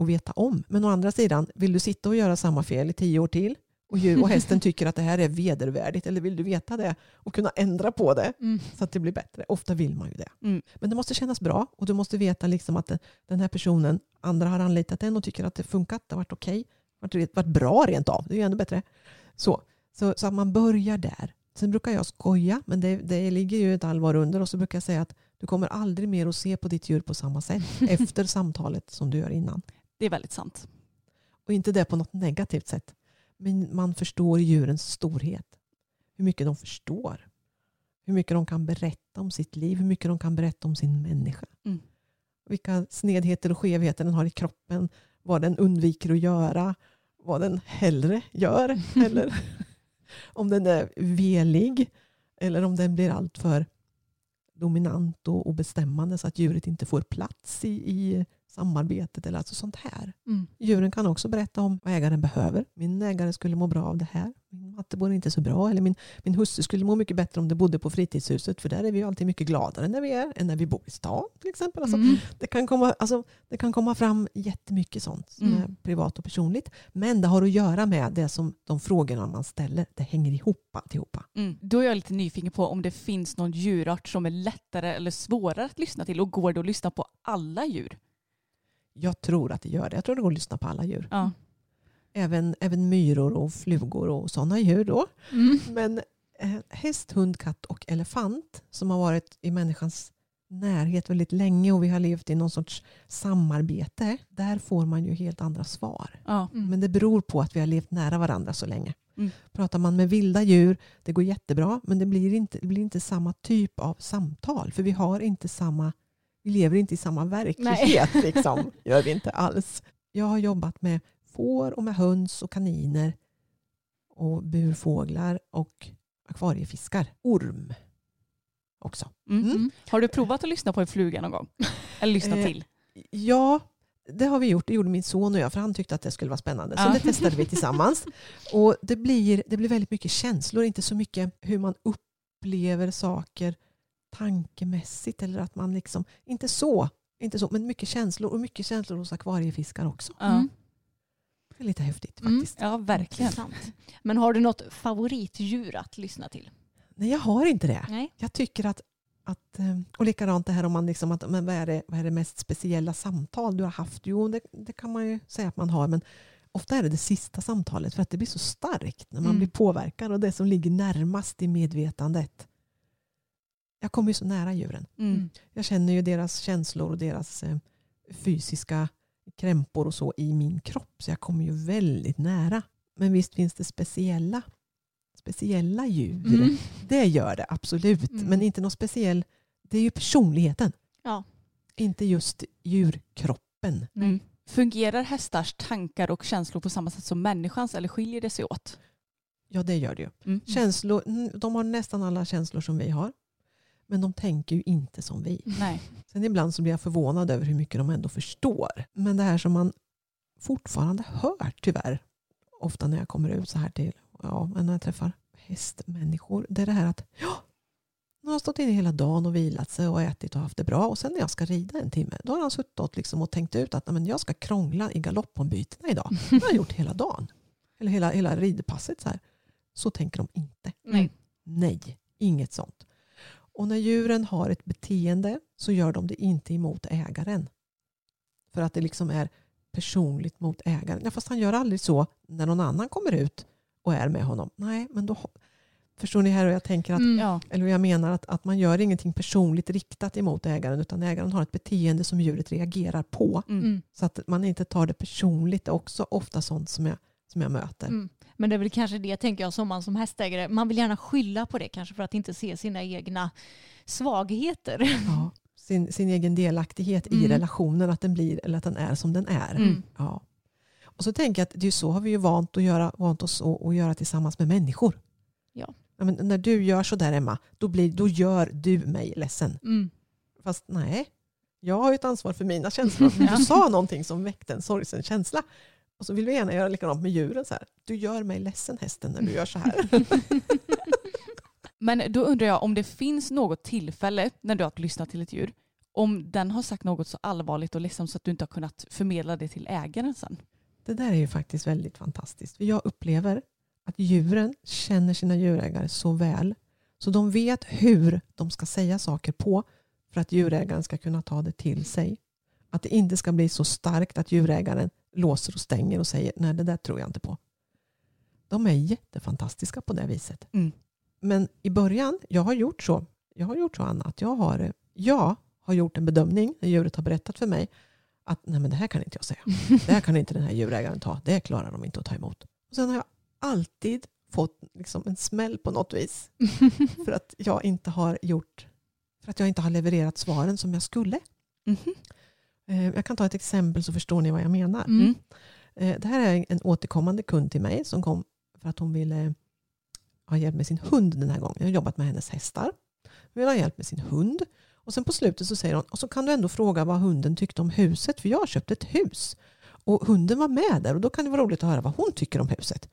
att veta om. Men å andra sidan, vill du sitta och göra samma fel i tio år till och, djur, och hästen tycker att det här är vedervärdigt eller vill du veta det och kunna ändra på det Mm. så att det blir bättre? Ofta vill man ju det. Mm. Men det måste kännas bra och du måste veta liksom att den- här personen, andra har anlitat den och tycker att det funkat, det har varit okej, varit, varit bra rent av. Det är ju ännu bättre. Så, så, så att man börjar där. Sen brukar jag skoja, men det, det ligger ju ett allvar under och så brukar jag säga att du kommer aldrig mer att se på ditt djur på samma sätt efter samtalet som du gör innan. Det är väldigt sant. Och inte det på något negativt sätt. Men man förstår djurens storhet. Hur mycket de förstår. Hur mycket de kan berätta om sitt liv. Hur mycket de kan berätta om sin människa. Mm. Vilka snedheter och skevheter den har i kroppen. Vad den undviker att göra. Vad den hellre gör. Eller om den är velig. Eller om den blir alltför dominant och, bestämmande så att djuret inte får plats i, i samarbetet. Eller alltså sånt här. Mm. Djuren kan också berätta om vad ägaren behöver. Min ägare skulle må bra av det här. Min matte bor inte så bra. Eller min, min husse skulle må mycket bättre om det bodde på fritidshuset. För där är vi ju alltid mycket gladare när vi är än när vi bor i stan. till exempel. Alltså, Mm. det, kan komma, alltså, det kan komma fram jättemycket sånt som Mm. är privat och personligt. Men det har att göra med det som de frågorna man ställer. Det hänger ihop alltihopa. Mm. Då är jag lite nyfiken på om det finns någon djurart som är lättare eller svårare att lyssna till och går det att lyssna på alla djur? Jag tror att det gör det. Jag tror det går att lyssna på alla djur. Ja. Även, även myror och flugor och sådana djur. Då. Mm. Men eh, häst, hund, katt och elefant som har varit i människans närhet väldigt länge och vi har levt i någon sorts samarbete. Där får man ju helt andra svar. Ja. Mm. Men det beror på att vi har levt nära varandra så länge. Mm. Pratar man med vilda djur, det går jättebra, men det blir inte, det blir inte samma typ av samtal. För vi har inte samma, vi lever inte i samma verklighet. Liksom. Gör vi inte alls. Jag har jobbat med får och med höns och kaniner och burfåglar och akvariefiskar. Orm också. Mm. Mm. Har du provat att lyssna på en fluga någon gång? Eller lyssna Eh, till? Ja, det har vi gjort. Det gjorde min son och jag för han tyckte att det skulle vara spännande. Så Ja. det testade vi tillsammans. Och det blir, det blir väldigt mycket känslor, inte så mycket hur man upplever saker tankemässigt. Eller att man liksom, inte så, inte så, men mycket känslor. Och mycket känslor hos akvariefiskar också. Mm. Det är lite häftigt Mm. faktiskt. ja, verkligen. Men har du något favoritdjur att lyssna till? Nej, jag har inte det. Nej. Jag tycker att, att eh, och likadant det här om man liksom att, men vad, är det, vad är det mest speciella samtal du har haft? Jo, det, det kan man ju säga att man har, men ofta är det det sista samtalet för att det blir så starkt när man Mm. blir påverkad och det som ligger närmast i medvetandet. Jag kommer ju så nära djuren. Mm. Jag känner ju deras känslor och deras eh, fysiska krämpor och så i min kropp. Så jag kommer ju väldigt nära. Men visst finns det speciella, speciella djur. Mm. Det gör det absolut. Mm. Men inte någon speciell. Det är ju personligheten. Ja. Inte just djurkroppen. Mm. Fungerar hästars tankar och känslor på samma sätt som människans eller skiljer det sig åt? Ja det gör det ju. Mm. Känslor, mm, de har nästan alla känslor som vi har. Men de tänker ju inte som vi. Nej. Sen ibland så blir jag förvånad över hur mycket de ändå förstår. Men det här som man fortfarande hör tyvärr. Ofta när jag kommer ut så här till, ja, när jag träffar hästmänniskor. Det är det här att ja, nu har han stått inne hela dagen och vilat sig och ätit och haft det bra. Och sen när jag ska rida en timme, då har han suttit liksom och tänkt ut att "Nej, men jag ska krångla i galoppombytena idag. Det har jag gjort hela dagen. Eller hela, hela ridpasset. Så, här. Så tänker de inte. Nej. Nej, inget sånt. Och när djuren har ett beteende så gör de det inte emot ägaren. För att det liksom är personligt mot ägaren. Ja, fast han gör aldrig så när någon annan kommer ut och är med honom. Nej, men då... Förstår ni här hur jag tänker? Att, Mm. Eller jag menar att, att man gör ingenting personligt riktat emot ägaren utan ägaren har ett beteende som djuret reagerar på. Mm. Så att man inte tar det personligt. Det är också ofta sånt som jag, som jag möter. Mm. Men det är väl kanske det tänker jag som man som hästägare. Man vill gärna skylla på det kanske för att inte se sina egna svagheter. Ja, sin, sin egen delaktighet i Mm. relationen, att den blir eller att den är som den är. Mm. Ja. Och så tänker jag att det är så har vi ju vant, att göra, vant oss att, att göra tillsammans med människor. Ja. men när du gör så där Emma, då, blir, då gör du mig ledsen. Mm. Fast nej, jag har ju ett ansvar för mina känslor. Du sa någonting som väckte en sorgsen känsla. Och så vill vi gärna göra likadant med djuren. Så här. Du gör mig ledsen hästen när du gör så här. Men då undrar jag om det finns något tillfälle när du har lyssnat till ett djur om den har sagt något så allvarligt och ledsamt så att du inte har kunnat förmedla det till ägaren sen. Det där är ju faktiskt väldigt fantastiskt. Jag upplever att djuren känner sina djurägare så väl. Så de vet hur de ska säga saker på för att djurägaren ska kunna ta det till sig. Att det inte ska bli så starkt att djurägaren låser och stänger och säger nej det där tror jag inte på. De är jättefantastiska på det viset. Mm. Men i början, jag har gjort så. Jag har gjort så Anna, att jag har, jag har gjort en bedömning när djuret har berättat för mig att nej men det här kan inte jag säga. Det här kan inte den här djurägaren ta. Det klarar de inte att ta emot. Och sen har jag alltid fått liksom en smäll på något vis. För att jag inte har gjort, för att jag inte har levererat svaren som jag skulle. Mhm. Eh, Jag kan ta ett exempel så förstår ni vad jag menar. Mm. Eh, Det här är en återkommande kund till mig som kom för att hon ville ha hjälp med sin hund den här gången. Jag har jobbat med hennes hästar. Hon vill ha hjälp med sin hund. Och sen på slutet så säger hon, och så kan du ändå fråga vad hunden tyckte om huset, för jag har köpt ett hus. Och hunden var med där och då kan det vara roligt att höra vad hon tycker om huset.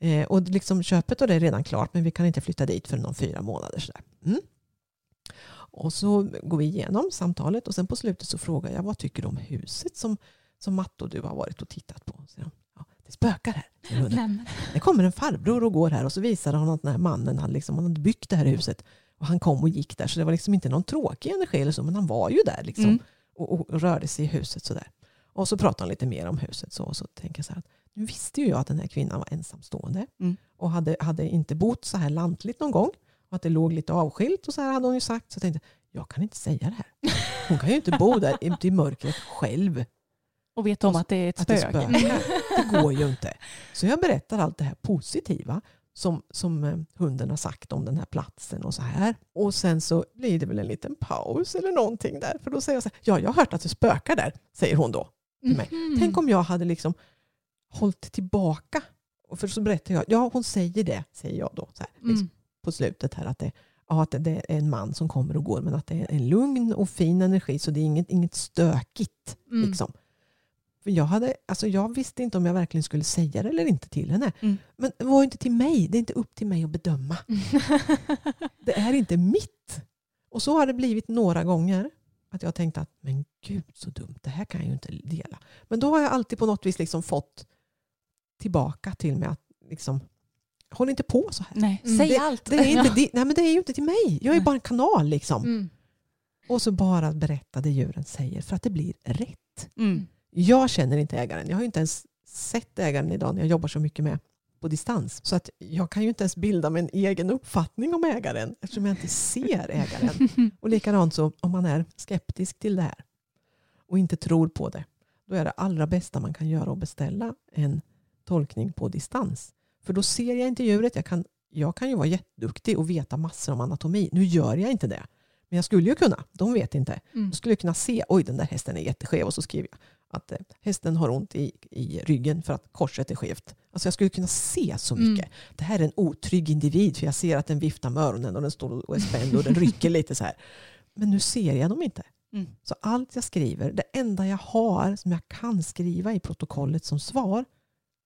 Eh, och liksom, köpet och det är redan klart men vi kan inte flytta dit förrän om fyra månader. Sådär. Mm. Och så går vi igenom samtalet och sen på slutet så frågar jag vad tycker du om huset som, som Matte och du har varit och tittat på? Så ja, det spökar här. Det kommer en farbror och går här och så visar han att den här mannen han liksom, han hade byggt det här huset. Och han kom och gick där så det var liksom inte någon tråkig energi eller så men han var ju där liksom, Mm. och, och rörde sig i huset sådär. Och så pratade han lite mer om huset så, och så tänker jag så här att nu visste ju jag att den här kvinnan var ensamstående Mm. och hade, hade inte bott så här lantligt någon gång och att det låg lite avskilt och så här hade hon ju sagt. Så jag tänkte, jag kan inte säga det här. Hon kan ju inte bo där ute i mörkret själv. Och vet om att det är ett Att det spöke. Det går ju inte. Så jag berättar allt det här positiva som, som eh, hunden har sagt om den här platsen och så här. Och sen så blir det väl en liten paus eller någonting där. För då säger jag så här, ja jag har hört att det spökar där, säger hon då till mig. Mhm. Tänk om jag hade liksom hållit tillbaka. För så berättar jag, ja hon säger det, säger jag då så här, liksom, Mm. På slutet här att det, ja, att det är en man som kommer och går men att det är en lugn och fin energi så det är inget, inget stökigt. Mm. Liksom. För jag, hade, alltså jag visste inte om jag verkligen skulle säga det eller inte till henne. Mm. Men det var inte till mig, det är inte upp till mig att bedöma. Det är inte mitt. Och så har det blivit några gånger. Att jag har tänkt att men gud så dumt, det här kan jag ju inte dela. Men då har jag alltid på något vis liksom fått tillbaka till mig att liksom, håll inte på så här. Nej, Mm. säg det, allt. Det är, inte, di- nej, men det är ju inte till mig. Jag är Nej. bara en kanal liksom. Mm. Och så bara berätta det djuren säger för att det blir rätt. Mm. Jag känner inte ägaren. Jag har ju inte ens sett ägaren idag när jag jobbar så mycket med på distans. Så att jag kan ju inte ens bilda mig en egen uppfattning om ägaren eftersom jag inte ser ägaren. Och likadant så om man är skeptisk till det här och inte tror på det. Då är det allra bästa man kan göra att beställa en tolkning på distans. För då ser jag inte djuret. Jag kan, jag kan ju vara jätteduktig och veta massor om anatomi. Nu gör jag inte det. Men jag skulle ju kunna. De vet inte. Mm. Då skulle jag kunna se, oj den där hästen är jätteskev och så skriver jag att eh, hästen har ont i, i ryggen för att korset är skevt. Alltså jag skulle kunna se så Mm. mycket. Det här är en otrygg individ för jag ser att den viftar med öronen och den står och är spänd och den rycker lite så här. Men nu ser jag dem inte. Mm. Så allt jag skriver, det enda jag har som jag kan skriva i protokollet som svar,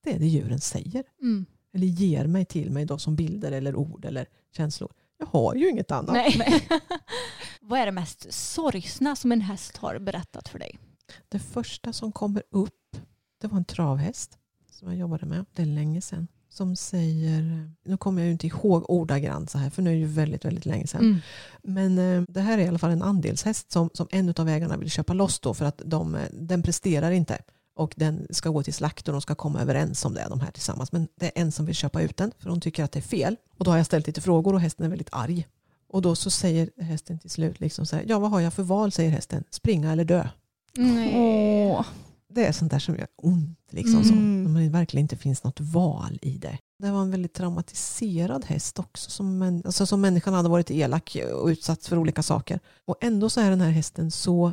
det är det djuren säger. Mm. Eller ger mig till mig då som bilder eller ord eller känslor. Jag har ju inget annat. Nej. Vad är det mest sorgsna som en häst har berättat för dig? Det första som kommer upp det var en travhäst som jag jobbade med. Det är länge sedan. som säger, nu kommer jag ju inte ihåg ordagrant så här för nu är det ju väldigt, väldigt länge sedan. Mm. Men eh, det här är i alla fall en andelshäst som, som en av ägarna vill köpa loss då för att de, eh, den presterar inte. Och den ska gå till slakt och de ska komma överens om det de här tillsammans. Men det är en som vill köpa ut den för hon tycker att det är fel. Och då har jag ställt lite frågor och hästen är väldigt arg. Och då så säger hästen till slut liksom så här, ja vad har jag för val säger hästen, springa eller dö. Nej. Åh. Det är sånt där som gör ont. Liksom så. Mm. Om det verkligen inte finns något val i det. Det var en väldigt traumatiserad häst också. Som, män, alltså som människan hade varit elak och utsatt för olika saker. Och ändå så är den här hästen så,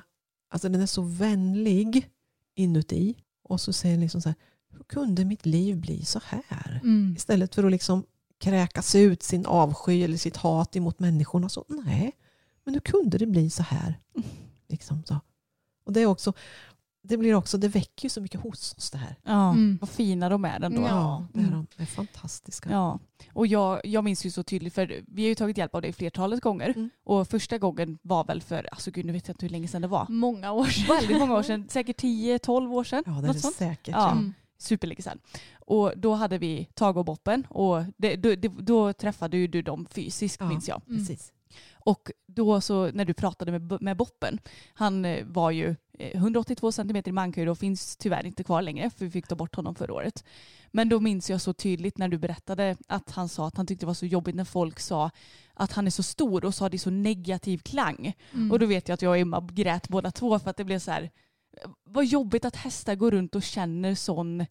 alltså den är så vänlig inuti. Och så säger liksom så här, hur kunde mitt liv bli så här? Mm. Istället för att liksom kräkas ut sin avsky eller sitt hat emot människorna. Så nej, men hur kunde det bli så här? Liksom så. Och det är också, det blir också, det väcker ju så mycket hos oss det här. Ja, Mm. vad fina de är ändå. Ja. det är, Mm. de är fantastiska. Ja, och jag, jag minns ju så tydligt för vi har ju tagit hjälp av dig flertalet gånger Mm. och första gången var väl för, alltså gud nu vet jag inte hur länge sedan det var. Många år sedan. Väldigt många år sedan, säkert 10-12 år sedan. Ja, det är det sånt. säkert. Ja. Ja. Mm. Superlänge sedan. Och då hade vi Tage och Boppen och det, då, det, då träffade ju du dem fysiskt Ja. minns jag. Mm. Precis. Och då så när du pratade med, med Boppen, han eh, var ju eh, 182 centimeter i mankhöjd och finns tyvärr inte kvar längre för vi fick ta bort honom förra året. Men då minns jag så tydligt när du berättade att han sa att han tyckte det var så jobbigt när folk sa att han är så stor och sa det i så negativ klang. Mm. Och då vet jag att jag och Emma grät båda två för att det blev så här, vad jobbigt att hästar går runt och känner sån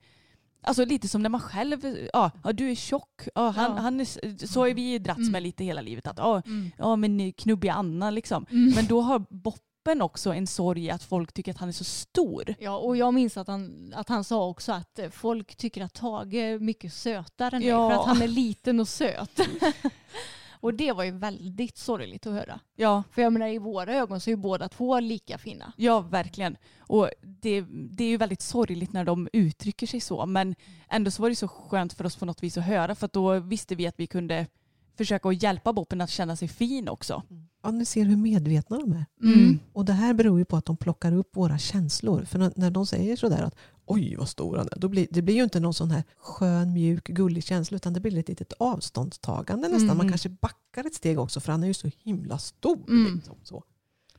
Alltså lite som när man själv, ja, ja du är tjock, ja, han, Ja. Han är, så har vi dragits med Mm. lite hela livet. Att, ja, Mm. ja men knubbiga Anna liksom. Mm. Men då har Boppen också en sorg att folk tycker att han är så stor. Ja, och jag minns att han, att han sa också att eh, folk tycker att Tage är mycket sötare än Ja. mig för att han är liten och söt. och det var ju väldigt sorgligt att höra. Ja, För jag menar i våra ögon så är ju båda två lika fina. ja verkligen. Och det, det är ju väldigt sorgligt när de uttrycker sig så. Men ändå så var det så skönt för oss på något vis att höra. För att då visste vi att vi kunde försöka att hjälpa Boppen att känna sig fin också. Ja, ni ser hur medvetna de är. Mm. Och det här beror ju på att de plockar upp våra känslor. För när, de säger sådär att oj vad stor han är. Då blir, det blir ju inte någon sån här skön, mjuk, gullig känsla. Utan det blir ett litet avståndstagande nästan. Man Mm. kanske backar ett steg också. För han är ju så himla stor. Mm. Liksom, så.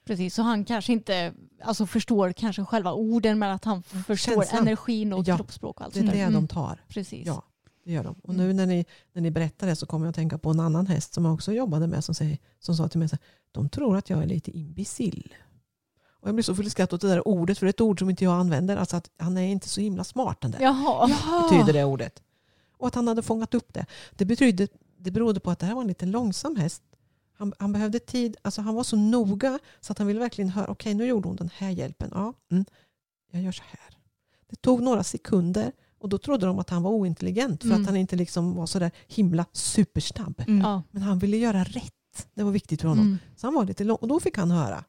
Precis, så han kanske inte alltså förstår kanske själva orden men att han förstår Känslan. energin och Ja, kroppsspråk och allt Det är det de Mm, tar. Precis. Ja, det gör de. Och Mm. nu när ni, när ni berättar det så kommer jag att tänka på en annan häst som jag också jobbade med som, säger, som sa till mig så här, de tror att jag är lite imbecill. Och jag blir så full i skratt åt det där ordet för det är ett ord som inte jag använder. Alltså att han är inte så himla smart den där. Jaha. Betyder det ordet. Och att han hade fångat upp det. Det, betydde, det berodde på att det här var en lite långsam häst. Han, han behövde tid, alltså han var så noga så att han ville verkligen höra, okej nu gjorde hon den här hjälpen. Ja, mm, jag gör så här. Det tog några sekunder och då trodde de att han var ointelligent för Mm. att han inte liksom var så där himla supersnabb. Mm. Ja. Men han ville göra rätt. Det var viktigt för honom. Mm. Så han var lite lång och då fick han höra.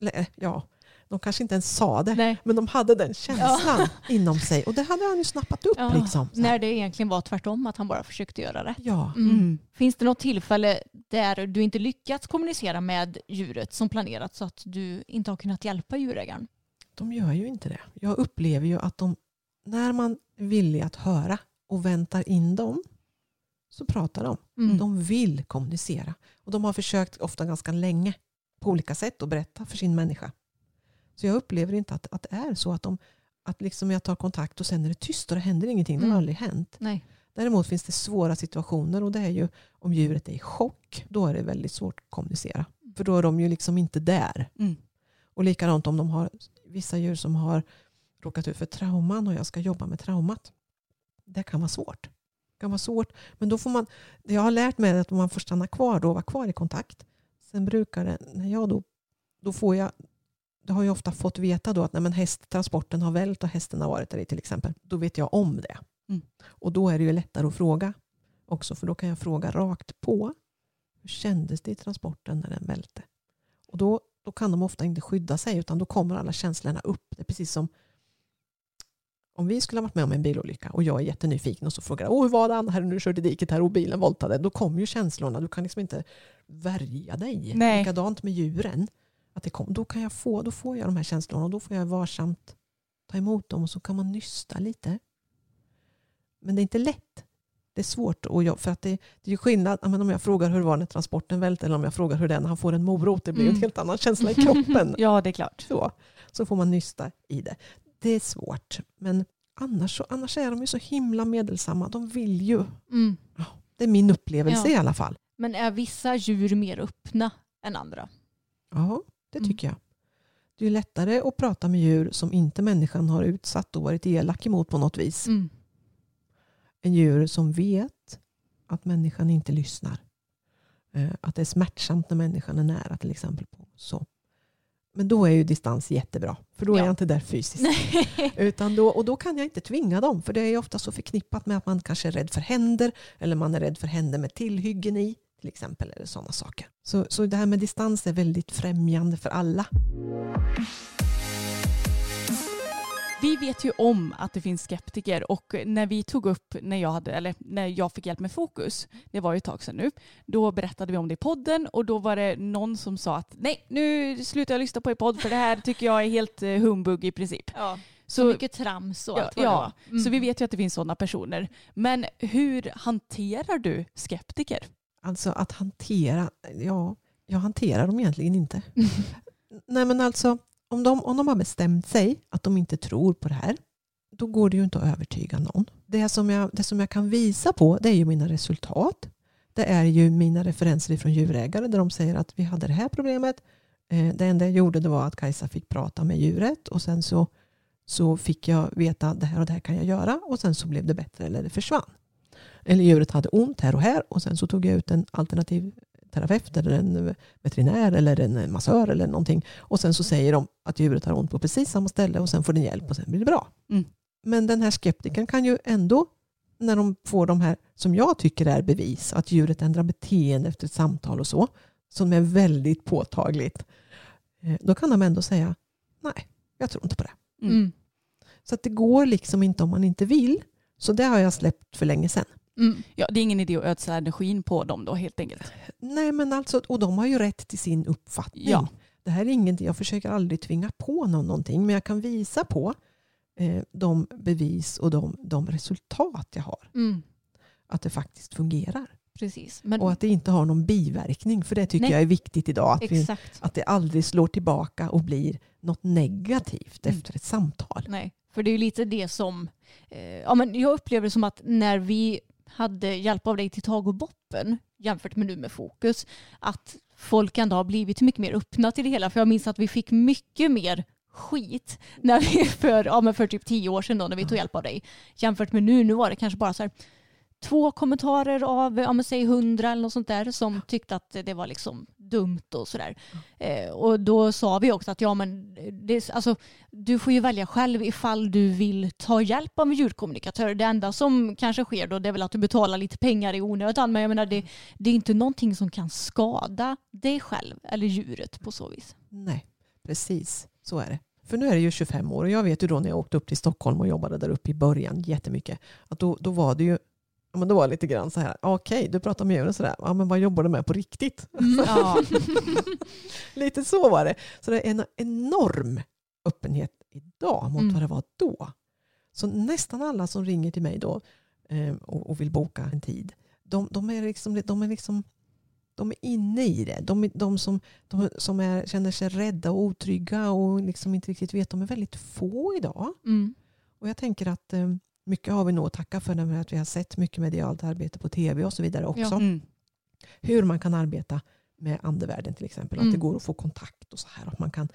Eller, ja, de kanske inte ens sa det. Nej. Men de hade den känslan inom sig. Och det hade han ju snappat upp. Ja, Liksom. När det egentligen var tvärtom, att han bara försökte göra det. Ja, Mm. Mm. Finns det något tillfälle där du inte lyckats kommunicera med djuret som planerat så att du inte har kunnat hjälpa djurägaren? de gör ju inte det. Jag upplever ju att de, när man är villig att höra och väntar in dem så pratar de. Mm. De vill kommunicera. Och de har försökt ofta ganska länge på olika sätt att berätta för sin människa. Så jag upplever inte att, att det är så att, de, att liksom jag tar kontakt och sen är det tyst och det händer ingenting. Det har Mm. aldrig hänt. Nej. Däremot finns det svåra situationer och det är ju om djuret är i chock. Då är det väldigt svårt att kommunicera. För då är de ju liksom inte där. Mm. Och likadant om de har vissa djur som har råkat ut för trauman och jag ska jobba med traumat. Det kan vara svårt. Det kan vara svårt. Men då får man, jag har lärt mig är att man får stanna kvar då vara kvar i kontakt. Sen brukar det, när jag då, då får jag, det har jag ofta fått veta då att när men hästtransporten har vält och hästen har varit där i till exempel. Då vet jag om det. Mm. Och då är det ju lättare att fråga också för då kan jag fråga rakt på. Hur kändes det i transporten när den välte? Och då, då kan de ofta inte skydda sig utan då kommer alla känslorna upp. Det är precis som om vi skulle ha varit med om en bilolycka och jag är jättenyfiken och så frågar jag, Åh, hur var det Anna här nu körde i diket här och bilen voltade. Då kommer ju känslorna. Du kan liksom inte värja dig. Nej. Likadant med djuren. Att det kom, då, kan jag få, då får jag de här känslorna och då får jag varsamt ta emot dem och så kan man nysta lite. Men det är inte lätt. det är svårt. Och jag, för att det, det är ju skillnad men om jag frågar hur det var när transporten välte eller om jag frågar hur det är när han får en morot. Det blir Mm. en helt annan känsla i kroppen. Ja, det är klart. så, så får man nysta i det. Det är svårt. Men annars, annars är de ju så himla medelsamma. De vill ju. Mm. Det är min upplevelse Ja. i alla fall. Men är vissa djur mer öppna än andra? Ja, det Mm. tycker jag. Det är lättare att prata med djur som inte människan har utsatt och varit elak emot på något vis. Mm. En djur som vet att människan inte lyssnar. Eh, Att det är smärtsamt när människan är nära till exempel. På. Så. Men då är ju distans jättebra. För då är Ja. jag inte där fysiskt. Utan då, och då kan jag inte tvinga dem. För det är ofta så förknippat med att man kanske är rädd för händer. Eller man är rädd för händer med tillhyggen i. Till exempel. Eller sådana saker. Så, så det här med distans är väldigt främjande för alla. Vi vet ju om att det finns skeptiker och när vi tog upp när jag, hade, eller när jag fick hjälp med fokus, det var ju ett tag sedan nu, då berättade vi om det i podden och då var det någon som sa att nej nu slutar jag lyssna på er podd för det här tycker jag är helt eh, humbug i princip. Ja. Så Så, mycket trams och ja, allt vad det ja, var. Mm. så vi vet ju att det finns sådana personer. Men hur hanterar du skeptiker? Alltså att hantera, ja, jag hanterar dem egentligen inte. Nej men alltså, om de, om de har bestämt sig att de inte tror på det här, då går det ju inte att övertyga någon. Det som jag, det som jag kan visa på, det är ju mina resultat. Det är ju mina referenser från djurägare där de säger att vi hade det här problemet. Eh, det enda jag gjorde det var att Kajsa fick prata med djuret och sen så, så fick jag veta det här och det här kan jag göra och sen så blev det bättre eller det försvann. Eller djuret hade ont här och här och sen så tog jag ut en alternativ terapeut eller en veterinär eller en massör eller någonting. Och sen så säger de att djuret har ont på precis samma ställe och sen får den hjälp och sen blir det bra. Mm. Men den här skeptikern kan ju ändå, när de får de här som jag tycker är bevis, att djuret ändrar beteende efter ett samtal och så, som är väldigt påtagligt, eh, då kan de ändå säga nej, jag tror inte på det. Mm. Mm. Så att det går liksom inte om man inte vill. Så det har jag släppt för länge sedan. Mm. Ja, det är ingen idé att ödsla energin på dem då helt enkelt. Nej, men alltså, och de har ju rätt till sin uppfattning. Ja. Det här är ingenting, jag försöker aldrig tvinga på någon någonting, men jag kan visa på eh, de bevis och de, de resultat jag har. Mm. Att det faktiskt fungerar. Precis. Men, Och att det inte har någon biverkning, för det tycker Nej. jag är viktigt idag. Att, vi, att det aldrig slår tillbaka och blir något negativt Mm. efter ett samtal. Nej, för det är ju lite det som... Eh, ja, men jag upplever det som att när vi hade hjälp av dig till Tag och Boppen jämfört med nu med Fokus, att folk ändå har blivit mycket mer öppna till det hela. För jag minns att vi fick mycket mer skit när vi för, ja, men för typ tio år sedan då, när vi tog hjälp av dig. Jämfört med nu, nu var det kanske bara så här två kommentarer av, ja, men säg hundra eller något sånt där som tyckte att det var liksom dumt och sådär. Eh, och då sa vi också att ja men det, alltså, du får ju välja själv ifall du vill ta hjälp av en djurkommunikatör. Det enda som kanske sker då det är väl att du betalar lite pengar i onödan men jag menar det, det är inte någonting som kan skada dig själv eller djuret på så vis. Nej, precis så är det. För nu är det ju 25 år och jag vet ju då när jag åkte upp till Stockholm och jobbade där uppe i början jättemycket. Att då, då var det ju men då var det lite grann så här, okej du pratar med djuren sådär, ja, men vad jobbar du med på riktigt? Ja. lite så var det. Så det är en enorm öppenhet idag mot Mm. vad det var då. Så nästan alla som ringer till mig då eh, och, och vill boka en tid, de, de är liksom, de är liksom de är inne i det. De, de som, de som är, känner sig rädda och otrygga och liksom inte riktigt vet, de är väldigt få idag. Mm. Och jag tänker att eh, mycket har vi nog att tacka för med att vi har sett mycket medialt arbete på tv och så vidare också. Ja. Mm. Hur man kan arbeta med andevärlden till exempel. Att Mm. det går att få kontakt och så här. Att man kan,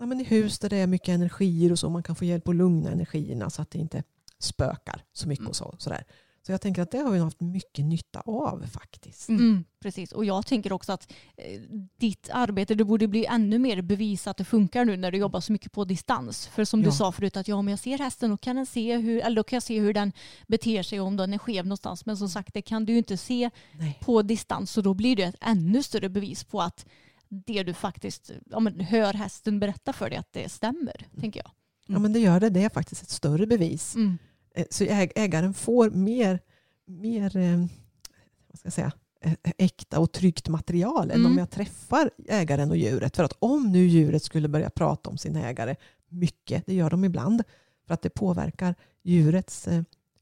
ja, men I hus där det är mycket energier och så, man kan få hjälp att lugna energierna så att det inte spökar så mycket. och så, sådär. Så jag tänker att det har vi haft mycket nytta av faktiskt. Mm. Mm, precis, och jag tänker också att eh, ditt arbete, det borde bli ännu mer bevis att det funkar nu när du jobbar så mycket på distans. För som Ja. du sa förut, att ja, om jag ser hästen då kan, den se hur, eller då kan jag se hur den beter sig om den är skev någonstans. Men som sagt, det kan du ju inte se Nej. på distans så då blir det ett ännu större bevis på att det du faktiskt ja, men hör hästen berätta för dig att det stämmer, tänker jag. Ja, men det gör det. Det är faktiskt ett större bevis. Mm. Eh, Så äg- ägaren får mer, mer eh, vad ska jag säga, eh, äkta och tryggt material än Mm. om jag träffar ägaren och djuret. För att om nu djuret skulle börja prata om sin ägare mycket, det gör de ibland, för att det påverkar djurets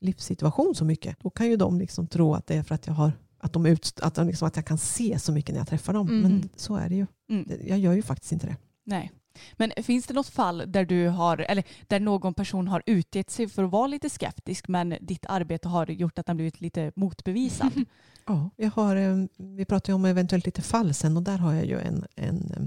livssituation så mycket. Då kan ju de liksom tro att det är för att jag har att, de ut, att, de liksom, att jag kan se så mycket när jag träffar dem. Mm. Men så är det ju. Mm. Jag gör ju faktiskt inte det. Nej. Men finns det något fall där du har, eller där någon person har utgett sig för att vara lite skeptisk men ditt arbete har gjort att den blivit lite motbevisad? Ja, jag har, eh, vi pratade ju om eventuellt lite fall sen och där har jag ju en, en, eh,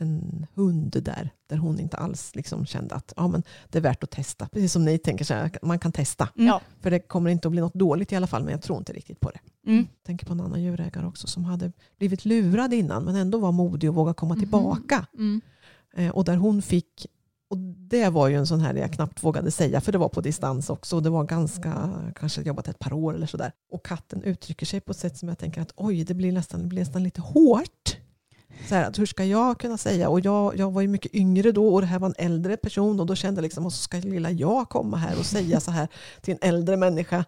en hund där. Där hon inte alls liksom kände att ja, men det är värt att testa. Precis som ni tänker så här, man kan testa. Mm. Ja. För det kommer inte att bli något dåligt i alla fall men jag tror inte riktigt på det. Mm. Jag tänker på en annan djurägare också som hade blivit lurad innan men ändå var modig och vågade komma Mhm. tillbaka. Mm. Eh, och där hon fick, och det var ju en sån här jag knappt vågade säga för det var på distans också. och Det var ganska, kanske jobbat ett par år eller sådär. Och katten uttrycker sig på ett sätt som jag tänker att oj, det blir nästan, det blir nästan lite hårt. Så här, att hur ska jag kunna säga? Och jag, jag var ju mycket yngre då och det här var en äldre person och då kände jag liksom, och så ska lilla jag komma här och säga så här till en äldre människa.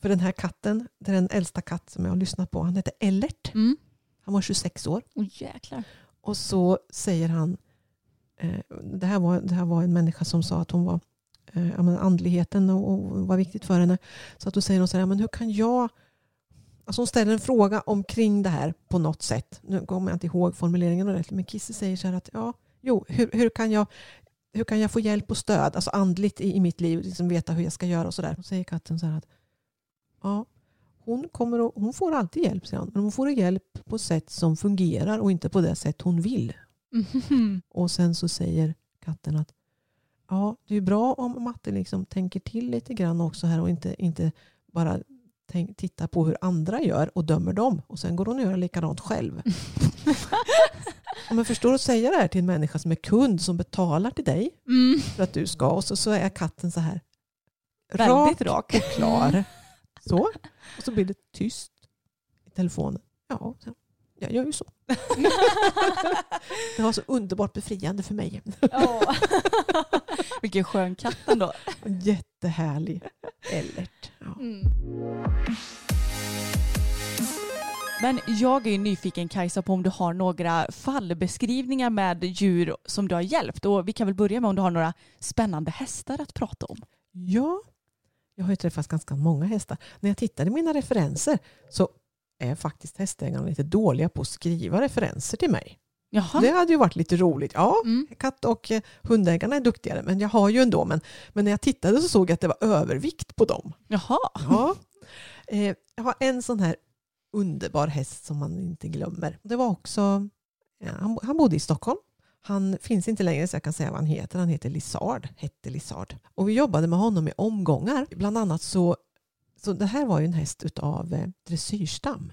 För den här katten, det är den äldsta katt som jag har lyssnat på, han heter Ellert. Mm. Han var 26 år. Åh jäklar. Och så säger han, Eh, det, här var, det här var en människa som sa att hon var eh, men andligheten och, och var viktigt för henne. Så att då säger hon så här, men hur kan jag Alltså hon ställer en fråga omkring det här på något sätt. Nu kommer jag inte ihåg formuleringen ordentligt. Men Kisse säger så här att ja, jo, hur, hur, kan jag, hur kan jag få hjälp och stöd, alltså andligt i, i mitt liv, liksom veta hur jag ska göra och sådär. Då säger katten så här att ja, hon, kommer och, hon får alltid hjälp, säger hon. Men hon får hjälp på sätt som fungerar och inte på det sätt hon vill. Mhm. Och sen så säger katten att ja, det är bra om Matte liksom tänker till lite grann också här och inte, inte bara tänk, tittar på hur andra gör och dömer dem. Och sen går hon och gör likadant själv. Ja, men förstår att säga det här till en människa som är kund som betalar till dig Mm. för att du ska och så, så är katten så här Väldigt rak rak. och klar. Så. Och så blir det tyst i telefonen. Ja, jag gör ju så. Det var så underbart befriande för mig. Vilken skön katt ändå. Jättehärlig Ellert. Ja. Mm. Men jag är ju nyfiken Kajsa på om du har några fallbeskrivningar med djur som du har hjälpt. Och vi kan väl börja med om du har några spännande hästar att prata om. ja, jag har ju träffat ganska många hästar. När jag tittar i mina referenser så är faktiskt hästägarna lite dåliga på att skriva referenser till mig. Jaha. Det hade ju varit lite roligt. Ja, Mm. katt och eh, hundägarna är duktigare, men jag har ju ändå. Men, men när jag tittade så såg jag att det var övervikt på dem. Jaha. Ja. Eh, jag har en sån här underbar häst som man inte glömmer. Det var också, ja, han, han bodde i Stockholm. Han finns inte längre så jag kan säga vad han heter. Han heter Lizard, hette Lizard. Och vi jobbade med honom i omgångar. Bland annat så, så det här var ju en häst utav eh, dressyrstam.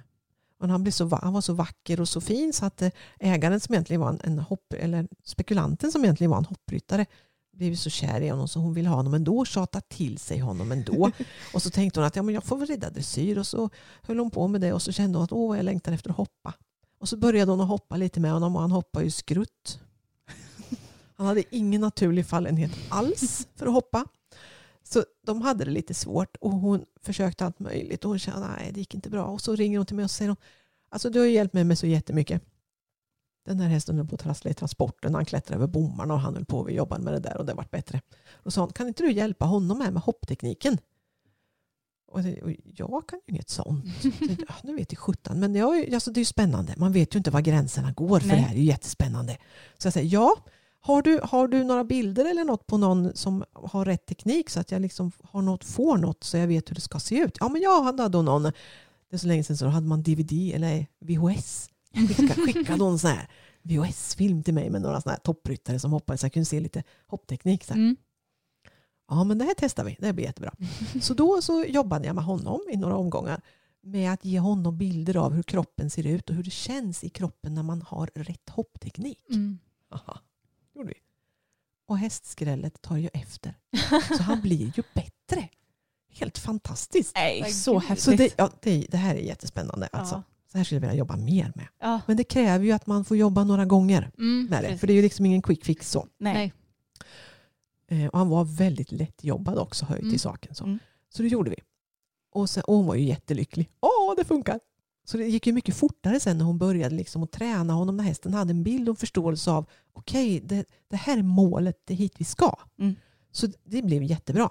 Och han, blev så, han var så vacker och så fin så att eh, ägaren som egentligen var en, en hopp, eller spekulanten som egentligen var en hoppryttare blev så kär i honom så hon ville ha honom ändå och tjata till sig honom ändå. och så tänkte hon att ja, men jag får väl rida dressyr och så höll hon på med det och så kände hon att åh, jag längtar efter att hoppa. Och så började hon att hoppa lite med honom och han hoppade ju skrutt. Han hade ingen naturlig fallenhet alls för att hoppa. Så de hade det lite svårt och hon försökte allt möjligt och hon kände nej det gick inte bra. Och så ringer hon till mig och säger hon, alltså du har ju hjälpt mig med så jättemycket. Den här hästen höll på att trassla i transporten, han klättrade över bommarna och han höll på och jobbade med det där och det vart bättre. Och sa hon, kan inte du hjälpa honom med, med hopptekniken? Och, jag kan ju inget sånt. Så, ja, nu vet jag sjutton, men jag, alltså, det är ju spännande. Man vet ju inte var gränserna går för Nej. det här är ju jättespännande. Så jag säger ja, har du, har du några bilder eller något på någon som har rätt teknik så att jag liksom har något, får något så jag vet hur det ska se ut? Ja, men jag hade då någon, det är så länge sedan så hade man DVD eller VHS. Skicka, skickade någon sån här VHS-film till mig med några såna här toppryttare som hoppade så jag kunde se lite hoppteknik. Så. Mm. Ja, men det här testar vi. Det här blir jättebra. Så då så jobbade jag med honom i några omgångar med att ge honom bilder av hur kroppen ser ut och hur det känns i kroppen när man har rätt hoppteknik. Mm. Aha, gjorde vi. Och hästskrället tar ju efter. Så han blir ju bättre. Helt fantastiskt. Nej, så häftigt. Så det, ja, det, det här är jättespännande. Alltså. Ja. Så här skulle jag vilja jobba mer med. Ja. Men det kräver ju att man får jobba några gånger Mm. med det. Precis. För det är ju liksom ingen quick fix så. Nej. Eh, och han var väldigt lättjobbad också, hör ju Mm. till saken. Så. Mm. så det gjorde vi. Och, sen, och hon var ju jättelycklig. Åh, det funkar! Så det gick ju mycket fortare sen när hon började liksom att träna honom när hästen hade en bild och förståelse av okej, det, det här är målet, det är hit vi ska. Mm. Så det blev jättebra.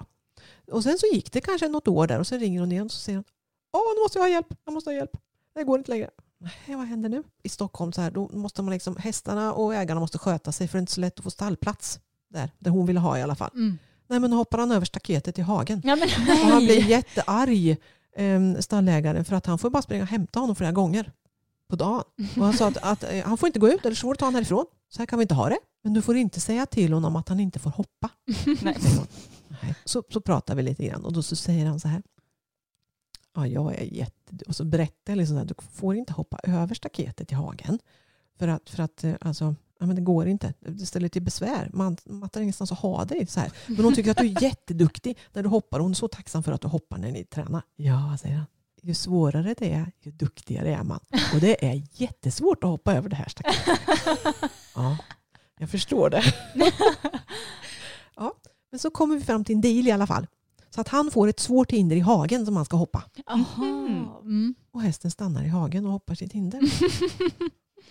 Och sen så gick det kanske något år där och så ringer hon igen och så säger hon Åh, nu måste jag ha hjälp, jag måste ha hjälp. Det går inte längre. Nej, vad händer nu? I Stockholm så här, då måste man liksom, hästarna och ägarna måste sköta sig för det är inte så lätt att få stallplats där, där hon ville ha i alla fall. Mm. Nej, men då hoppar han över staketet i hagen. Ja, men, Och han blir jättearg, stallägaren, för att han får bara springa och hämta honom flera gånger på dagen. Och han sa att, att eh, han får inte gå ut, eller så får du ta honom härifrån. Så här kan vi inte ha det. Men du får inte säga till honom att han inte får hoppa. Nej. Så, så pratar vi lite grann och då så säger han så här. Ja, jag är jätte... Och så berättar jag liksom att du får inte hoppa över staketet i hagen. För att, för att eh, alltså, ja, men det går inte. Det ställer till besvär. Man, man har ingenstans att ha dig. Så här. Men hon tycker att du är jätteduktig när du hoppar. Hon är så tacksam för att du hoppar när ni tränar. Ja, säger han. Ju svårare det är, ju duktigare är man. Och det är jättesvårt att hoppa över det här staketet. Ja, jag förstår det. Ja, men så kommer vi fram till en deal i alla fall. Så att han får ett svårt hinder i hagen som han ska hoppa. Mm. Och hästen stannar i hagen och hoppar sitt hinder.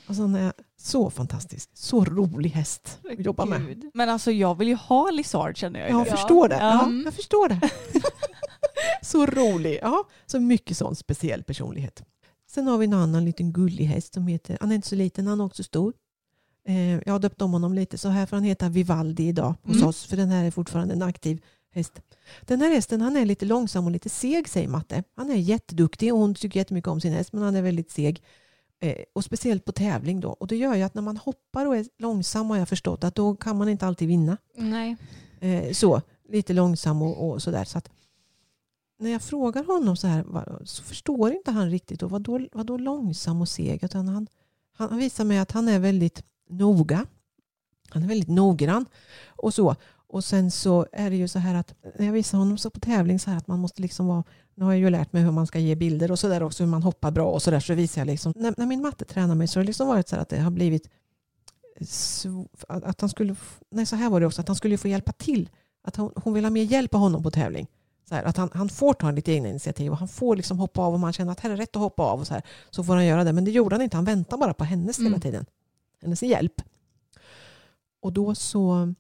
Och så är så fantastisk. Så rolig häst att jobba med. Men alltså jag vill ju ha Lizard känner jag. Ja, jag förstår det. Ja. Ja, Mm. jag förstår det. så rolig. Ja, så mycket sån speciell personlighet. Sen har vi en annan liten gullig häst som heter, han är inte så liten, han är också stor. Eh, jag har döpt om honom lite så här får han heta Vivaldi idag hos Mm. oss för den här är fortfarande en aktiv häst. Den här hästen han är lite långsam och lite seg säger Matte. Han är jätteduktig och hon tycker jättemycket om sin häst men han är väldigt seg. Eh, och speciellt på tävling då. Och det gör ju att när man hoppar och är långsam har jag förstått att då kan man inte alltid vinna. Nej. Eh, så, lite långsam och, och sådär. Så att när jag frågar honom så här så förstår inte han riktigt. Och vad, då, vad då långsam och seg? Utan han, han, han visar mig att han är väldigt noga. Han är väldigt noggrann. Och så. Och sen så är det ju så här att när jag visar honom så på tävling så här att man måste liksom vara nu har jag ju lärt mig hur man ska ge bilder och så där också hur man hoppar bra och så där så visar jag liksom när, när min matte tränar mig så har det liksom varit så här att det har blivit att han skulle, nej så här var det också, att han skulle få hjälpa till. Att hon, hon vill ha mer hjälp av honom på tävling. Så här, att han, han får ta lite egna initiativ och han får liksom hoppa av om han känner att här är rätt att hoppa av. Och så, här, så får han göra det. Men det gjorde han inte. Han väntar bara på hennes hela Mm. tiden. Hennes hjälp. Och då så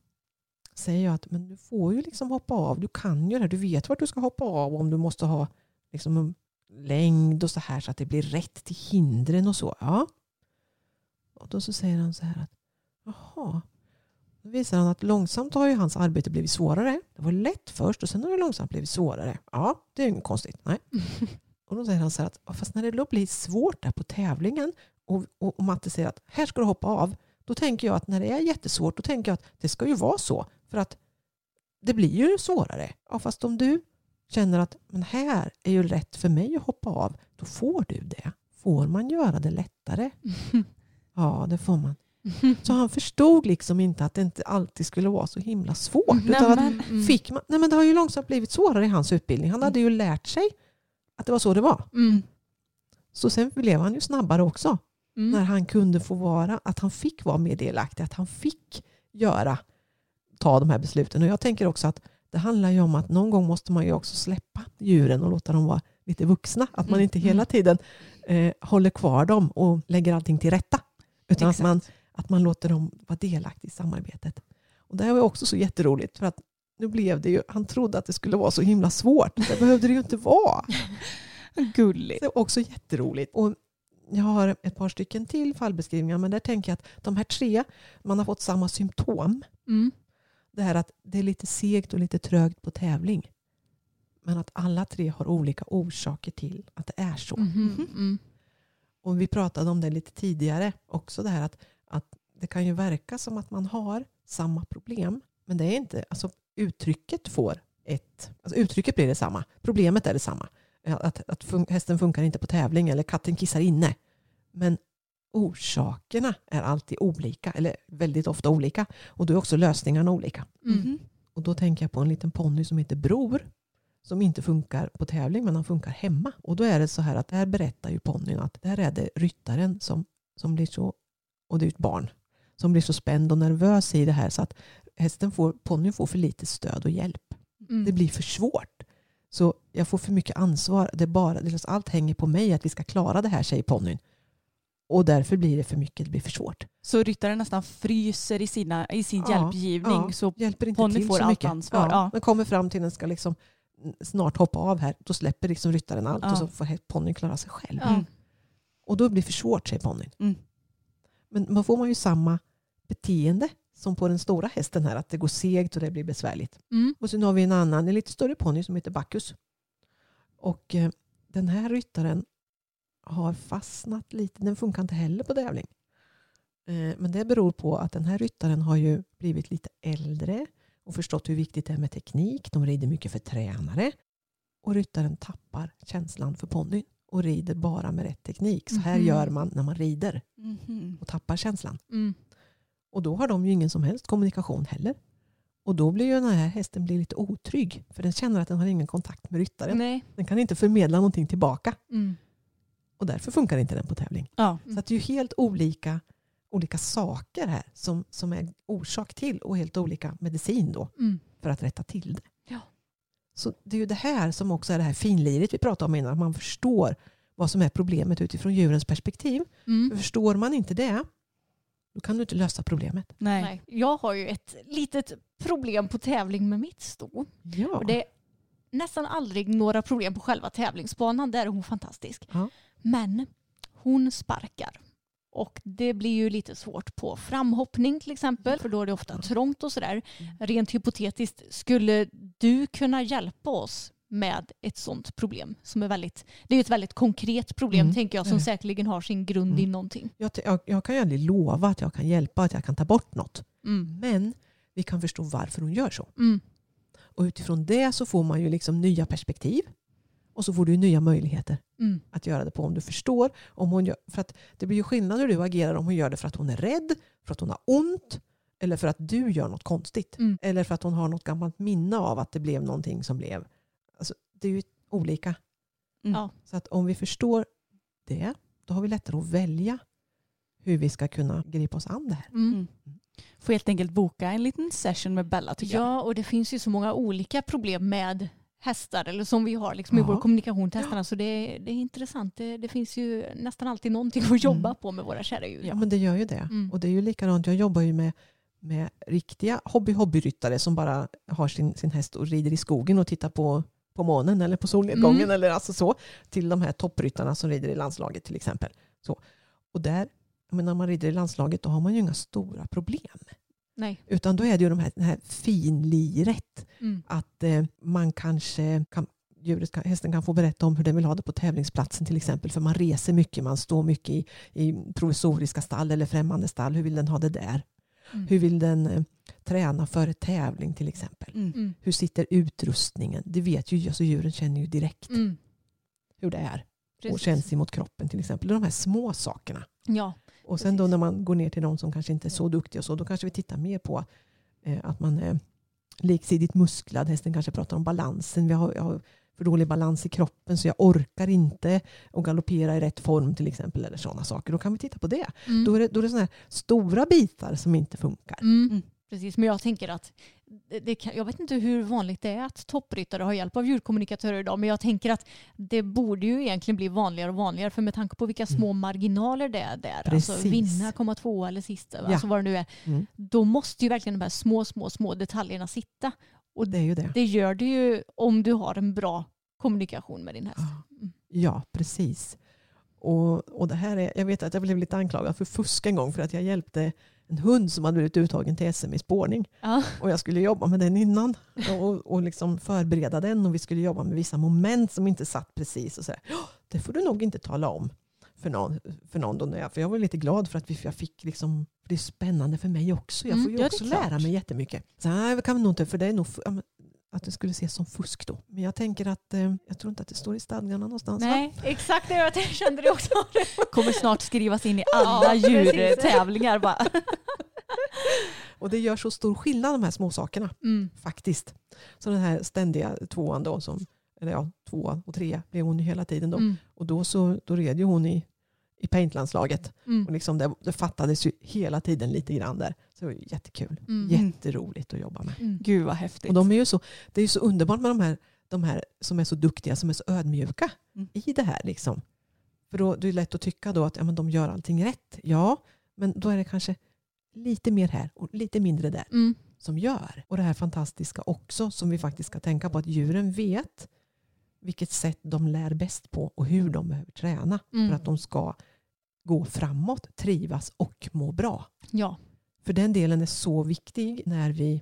säger jag att men du får ju liksom hoppa av. Du kan ju det. här. Du vet vart du ska hoppa av om du måste ha liksom längd och så här så att det blir rätt till hindren och så. Ja. Och då så säger han så här att jaha. Då visar han att långsamt har ju hans arbete blivit svårare. Det var lätt först och sen har det långsamt blivit svårare. Ja, det är ju inget konstigt. Nej. Och då säger han så här att "Ja, fast när det då blir svårt där på tävlingen och, och, och Matte säger att här ska du hoppa av. Då tänker jag att när det är jättesvårt då tänker jag att det ska ju vara så. För att det blir ju svårare. Ja, fast om du känner att men här är ju rätt för mig att hoppa av. Då får du det. Får man göra det lättare? Ja, det får man. Så han förstod liksom inte att det inte alltid skulle vara så himla svårt. utan att Mm. fick man, nej men det har ju långsamt blivit svårare i hans utbildning. Han hade ju lärt sig att det var så det var. Mm. Så sen blev han ju snabbare också. Mm. När han kunde få vara, att han fick vara mer delaktig. Att han fick göra, ta de här besluten. Och jag tänker också att det handlar ju om att någon gång måste man ju också släppa djuren och låta dem vara lite vuxna. Att man Mm. inte hela tiden eh, håller kvar dem och lägger allting till rätta. Utan att man, att man låter dem vara delaktiga i samarbetet. Och det här var också så jätteroligt. För att nu blev det ju, han trodde att det skulle vara så himla svårt. Det behövde det ju inte vara. Gulligt. Det är också jätteroligt. Och jag har ett par stycken till fallbeskrivningar men där tänker jag att de här tre, man har fått samma symptom. Mm. Det här att det är lite segt och lite trögt på tävling. Men att alla tre har olika orsaker till att det är så. Mhm. Mm. Och vi pratade om det lite tidigare också. Det här att, att det kan ju verka som att man har samma problem. Men det är inte. Alltså, uttrycket får ett... Alltså, uttrycket blir detsamma. Problemet är detsamma. Att, att fun hästen funkar inte på tävling eller katten kissar inne. Men orsakerna är alltid olika. Eller väldigt ofta olika. Och då är också lösningarna olika. Mm. Och då tänker jag på en liten ponny som heter Bror. Som inte funkar på tävling men han funkar hemma. Och då är det så här att där berättar ju ponnyn att där är det ryttaren som, som blir så, och det är ett barn, som blir så spänd och nervös i det här så att hästen får, ponnyn får för lite stöd och hjälp. Mm. Det blir för svårt. Så jag får för mycket ansvar. Det är bara, allt hänger på mig att vi ska klara det här, säger ponnyn. Och därför blir det för mycket, det blir för svårt. Så ryttaren nästan fryser i, sina, i sin Ja, hjälpgivning. ja, Så hjälper inte ponny får allt mycket. ansvar, ja. Men kommer fram till den ska liksom snart hoppa av här, då släpper liksom ryttaren allt och så får ponnyn klara sig själv. Mm. Och då blir det för svårt, säger ponnyn. Mm. Men då får man ju samma beteende som på den stora hästen här, att det går segt och det blir besvärligt. Mm. Och sen har vi en annan, en lite större ponny som heter Bacchus. Och eh, den här ryttaren har fastnat lite, den funkar inte heller på tävling. Eh, men det beror på att den här ryttaren har ju blivit lite äldre och förstått hur viktigt det är med teknik. De rider mycket för tränare. Och ryttaren tappar känslan för ponnyn och rider bara med rätt teknik. Så här Mhm. gör man när man rider Mhm. och tappar känslan. Mm. Och då har de ju ingen som helst kommunikation heller. Och då blir ju den här hästen blir lite otrygg. För den känner att den har ingen kontakt med ryttaren. Nej. Den kan inte förmedla någonting tillbaka. Och därför funkar inte den på tävling. Ja. Så att det är ju helt olika, olika saker här som, som är orsak till och helt olika medicin då Mm. för att rätta till det. Ja. Så det är ju det här som också är det här finliret vi pratade om innan. Att man förstår vad som är problemet utifrån djurens perspektiv. Mm. För förstår man inte det, då kan du inte lösa problemet. Nej. Nej. Jag har ju ett litet problem på tävling med mitt sto. Ja. Och det är nästan aldrig några problem på själva tävlingsbanan. Där är hon fantastisk. Ja. Men hon sparkar. Och det blir ju lite svårt på framhoppning till exempel. För då är det ofta trångt och sådär. Rent hypotetiskt, skulle du kunna hjälpa oss med ett sånt problem? Som är väldigt, det är ett väldigt konkret problem Mm, tänker jag som det. säkerligen har sin grund i Mm. någonting. Jag, jag, jag kan ju aldrig lova att jag kan hjälpa, att jag kan ta bort något. Mm. Men vi kan förstå varför hon gör så. Mm. Och utifrån det så får man ju liksom nya perspektiv. Och så får du nya möjligheter Mm. att göra det på om du förstår. Om hon gör, för att det blir ju skillnad hur du agerar om hon gör det för att hon är rädd, för att hon har ont eller för att du gör något konstigt. Mm. Eller för att hon har något gammalt minne av att det blev någonting som blev. Alltså, det är ju olika. Mm. Ja. Så att om vi förstår det, då har vi lättare att välja hur vi ska kunna gripa oss an det här. Mm. Mm. Får helt enkelt boka en liten session med Bella tycker jag. Ja, och det finns ju så många olika problem med hästar eller som vi har liksom i vår kommunikation till hästarna. Så det är, det är intressant. Det, det finns ju nästan alltid någonting att jobba Mm. på med våra kära djur. Ja, men det gör ju det. Mm. Och det är ju likadant, jag jobbar ju med, med riktiga hobby-hobbyryttare som bara har sin, sin häst och rider i skogen och tittar på, på månen eller på solnedgången Mm. eller alltså så. Till de här toppryttarna som rider i landslaget till exempel. Så. Och där, men när man rider i landslaget då har man ju inga stora problem. Nej. Utan då är det ju de här, det här finliret. Mm. Att eh, man kanske kan, djuret kan, hästen kan få berätta om hur den vill ha det på tävlingsplatsen till exempel. För man reser mycket, man står mycket i, i provisoriska stall eller främmande stall. Hur vill den ha det där? Mm. Hur vill den eh, träna före tävling till exempel? Mm. Mm. Hur sitter utrustningen? Det vet ju, alltså djuren känner ju direkt Mm. hur det är. Och Precis. känns emot kroppen till exempel. De här små sakerna. Ja. Och sen då Precis. när man går ner till de som kanske inte är så duktiga och så, då kanske vi tittar mer på eh, att man är liksidigt musklad. Hästen kanske pratar om balansen. Vi har, jag har för dålig balans i kroppen så jag orkar inte att galoppera i rätt form till exempel. Eller sådana saker. Då kan vi titta på det. Mm. Då är det, då är det sådana här stora bitar som inte funkar. Mm. Mm. Precis, men jag tänker att det, kan, jag vet inte hur vanligt det är att toppryttare har hjälp av djurkommunikatörer idag, men jag tänker att det borde ju egentligen bli vanligare och vanligare, för med tanke på vilka små marginaler det är där, alltså Mm. Precis. vinna, komma tvåa eller sista, alltså vad det nu är, Mm. då måste ju verkligen de här små, små, små detaljerna sitta. Och Det är ju det. det gör det ju om du har en bra kommunikation med din häst. Ja. Mm. Ja, precis. Och, och det här är, jag vet att jag blev lite anklagad för fusk en gång för att jag hjälpte en hund som hade blivit uttagen till SM i spårning. Ja. Och jag skulle jobba med den innan och, och liksom förbereda den och vi skulle jobba med vissa moment som inte satt precis. Och så här. "Ja, Det får du nog inte tala om för någon. För, någon då jag, för jag var lite glad för att vi, jag fick liksom, det är spännande för mig också. Jag Mm, får ju är också lära mig jättemycket. Så nej, kan vi nog inte, för det är nog att det skulle ses som fusk då. Men jag tänker att, eh, jag tror inte att det står i stadgarna någonstans. va? Nej, exakt det jag kände det också. Kommer snart skrivas in i alla djurtävlingar. Bara. Och det gör så stor skillnad de här små sakerna Mm. faktiskt. Så den här ständiga tvåan då, som, eller ja, tvåa och trea blev hon hela tiden då. Mm. Och då, så, då red ju hon i, i paintlandslaget. Mm. Och liksom det, det fattades ju hela tiden lite grann där. Så det var ju jättekul. Mm. Jätteroligt att jobba med. Mm. Gud vad häftigt. Och de är ju så, det är ju så underbart med de här, de här som är så duktiga, som är så ödmjuka Mm. i det här. Liksom. För då det är lätt att tycka då att ja, men de gör allting rätt. Ja, men då är det kanske lite mer här och lite mindre där Mm. som gör. Och det här fantastiska också som vi faktiskt ska tänka på att djuren vet vilket sätt de lär bäst på och hur de behöver träna Mm. för att de ska gå framåt, trivas och må bra. Ja. För den delen är så viktig när vi,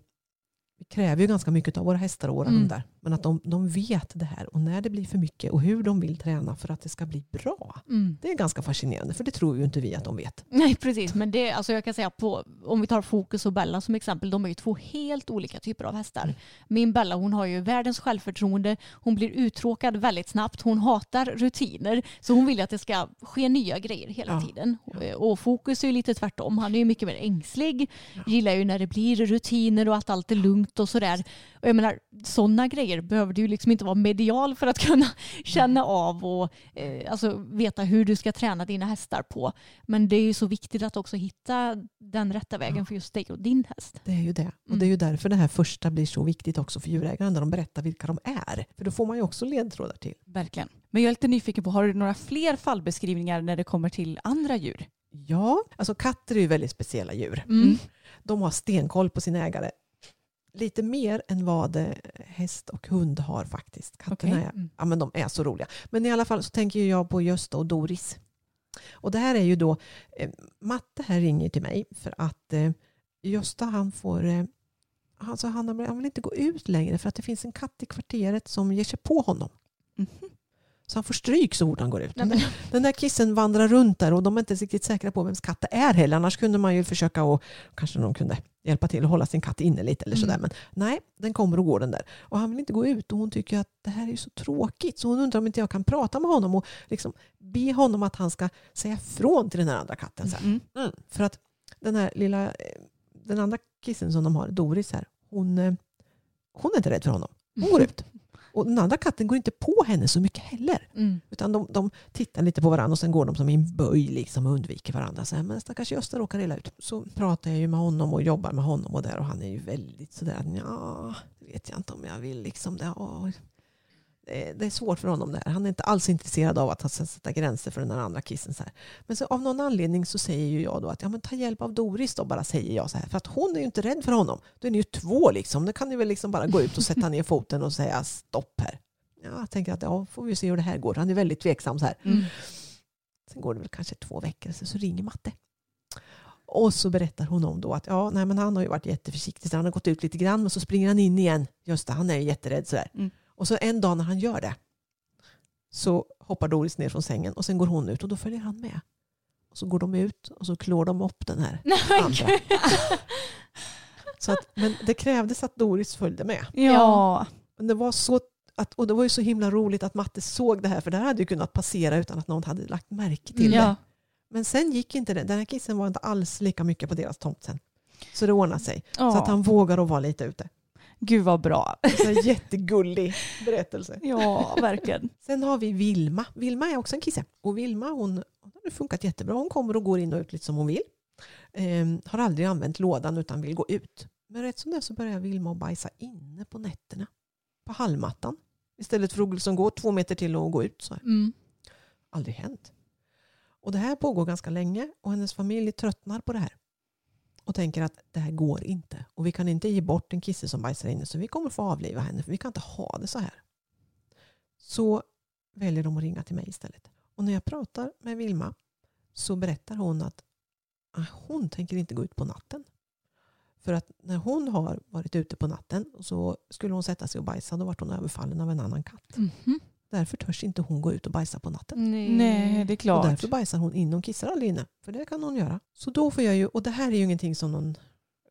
vi kräver ju ganska mycket av våra hästar och våra Mm. hundar. Men att de, de vet det här och när det blir för mycket och hur de vill träna för att det ska bli bra. Mm. Det är ganska fascinerande för det tror ju inte vi att de vet. Nej precis, men det, alltså jag kan säga på, om vi tar Fokus och Bella som exempel, de är ju två helt olika typer av hästar. Mm. Min Bella hon har ju världens självförtroende, hon blir uttråkad väldigt snabbt, hon hatar rutiner, så hon vill att det ska ske nya grejer hela Ja, tiden. Och Fokus är ju lite tvärtom, han är ju mycket mer ängslig, gillar ju när det blir rutiner och att allt är lugnt och sådär. Och jag menar, sådana grejer behöver du liksom inte vara medial för att kunna känna av och eh, alltså veta hur du ska träna dina hästar på. Men det är ju så viktigt att också hitta den rätta vägen för just dig och din häst. Det är ju det. Och Mm. det är ju därför det här första blir så viktigt också för djurägaren när de berättar vilka de är. För då får man ju också ledtrådar till. Verkligen. Men jag är lite nyfiken på, har du några fler fallbeskrivningar när det kommer till andra djur? Ja, alltså katter är ju väldigt speciella djur. Mm. De har stenkoll på sin ägare. Lite mer än vad eh, häst och hund har faktiskt. Katterna Okej. är, Mm. ja, men de är så roliga. Men i alla fall så tänker jag på Gösta och Doris. Och det här är ju då, eh, Matte här ringer till mig för att eh, Gösta han får, eh, alltså han, han vill inte gå ut längre för att det finns en katt i kvarteret som ger sig på honom. Mhm. Så han får stryk så fort han går ut. Nej, Den där kissen vandrar runt där och de är inte riktigt säkra på vems katt det är heller. Annars kunde man ju försöka och kanske någon kunde hjälpa till att hålla sin katt inne lite eller sådär. Mm. Men nej, den kommer och går den där. Och han vill inte gå ut och hon tycker att det här är så tråkigt. Så hon undrar om inte jag kan prata med honom och liksom be honom att han ska säga från till den här andra katten. Så. Mm. Mm. För att den här lilla, eh, den andra kissen som de har, Doris här, hon, eh, hon är inte rädd för honom. Hon går ut. Och den andra katten går inte på henne så mycket heller. Mm. Utan de, de tittar lite på varandra och sen går de som i en böj liksom och undviker varandra. Så här, men stackars Gösta råkar illa ut. Så pratar jag ju med honom och jobbar med honom och där och han är ju väldigt sådär, ja, det vet jag inte om jag vill liksom. Det, ja, det, är- det är svårt för honom där. Han är inte alls intresserad av att sätta gränser för den här andra kissen. Så här. Men så av någon anledning så säger ju jag då att ja, men ta hjälp av Doris då, bara säger jag så här. För att hon är ju inte rädd för honom. Då är ni ju två liksom. Då kan ni väl liksom bara gå ut och sätta ner foten och säga stopp här. Ja, jag tänker att ja, får vi se hur det här går. Han är väldigt tveksam så här. Mm. Sen går det väl kanske två veckor så, så ringer Matte. Och så berättar hon om då att ja, nej, men han har ju varit jätteförsiktig. Så han har gått ut lite grann men så springer han in igen. Just det, han är ju jätterädd sådär. Mm. Och så en dag när han gör det så hoppar Doris ner från sängen och sen går hon ut och då följer han med. Och så går de ut och så klår de upp den här Nej, men andra. Så att, men det krävdes att Doris följde med. Ja. Men det var så att, och det var ju så himla roligt att Matte såg det här för det här hade ju kunnat passera utan att någon hade lagt märke till det. ja. Men sen gick inte det. Den här kissen var inte alls lika mycket på deras tomt sen. Så det ordnade sig. Ja. Så att han vågar att vara lite ute. Gud vad bra. En jättegullig berättelse. Ja, verkligen. Sen har vi Vilma. Vilma är också en kisse. Och Vilma hon, hon har funkat jättebra. Hon kommer och går in och ut lite som hon vill. Ehm, har aldrig använt lådan utan vill gå ut. Men rätt som det så börjar Vilma att bajsa inne på nätterna. På hallmattan. Istället för att liksom gå två meter till och gå ut. Så här. Mm. Aldrig hänt. Och det här pågår ganska länge och hennes familj tröttnar på det här. Och tänker att det här går inte. Och vi kan inte ge bort en kisse som bajsar inne så vi kommer få avliva henne för vi kan inte ha det så här. Så väljer de att ringa till mig istället. Och när jag pratar med Vilma så berättar hon att ah, hon tänker inte gå ut på natten. För att när hon har varit ute på natten så skulle hon sätta sig och bajsa då vart hon överfallen av en annan katt. Mhm. Därför törs inte hon gå ut och bajsa på natten. Nej. Nej, det är Och klart. därför bajsar hon inne. Hon kissar aldrig inne. För det kan hon göra. Så då får jag ju, och det här är ju ingenting som någon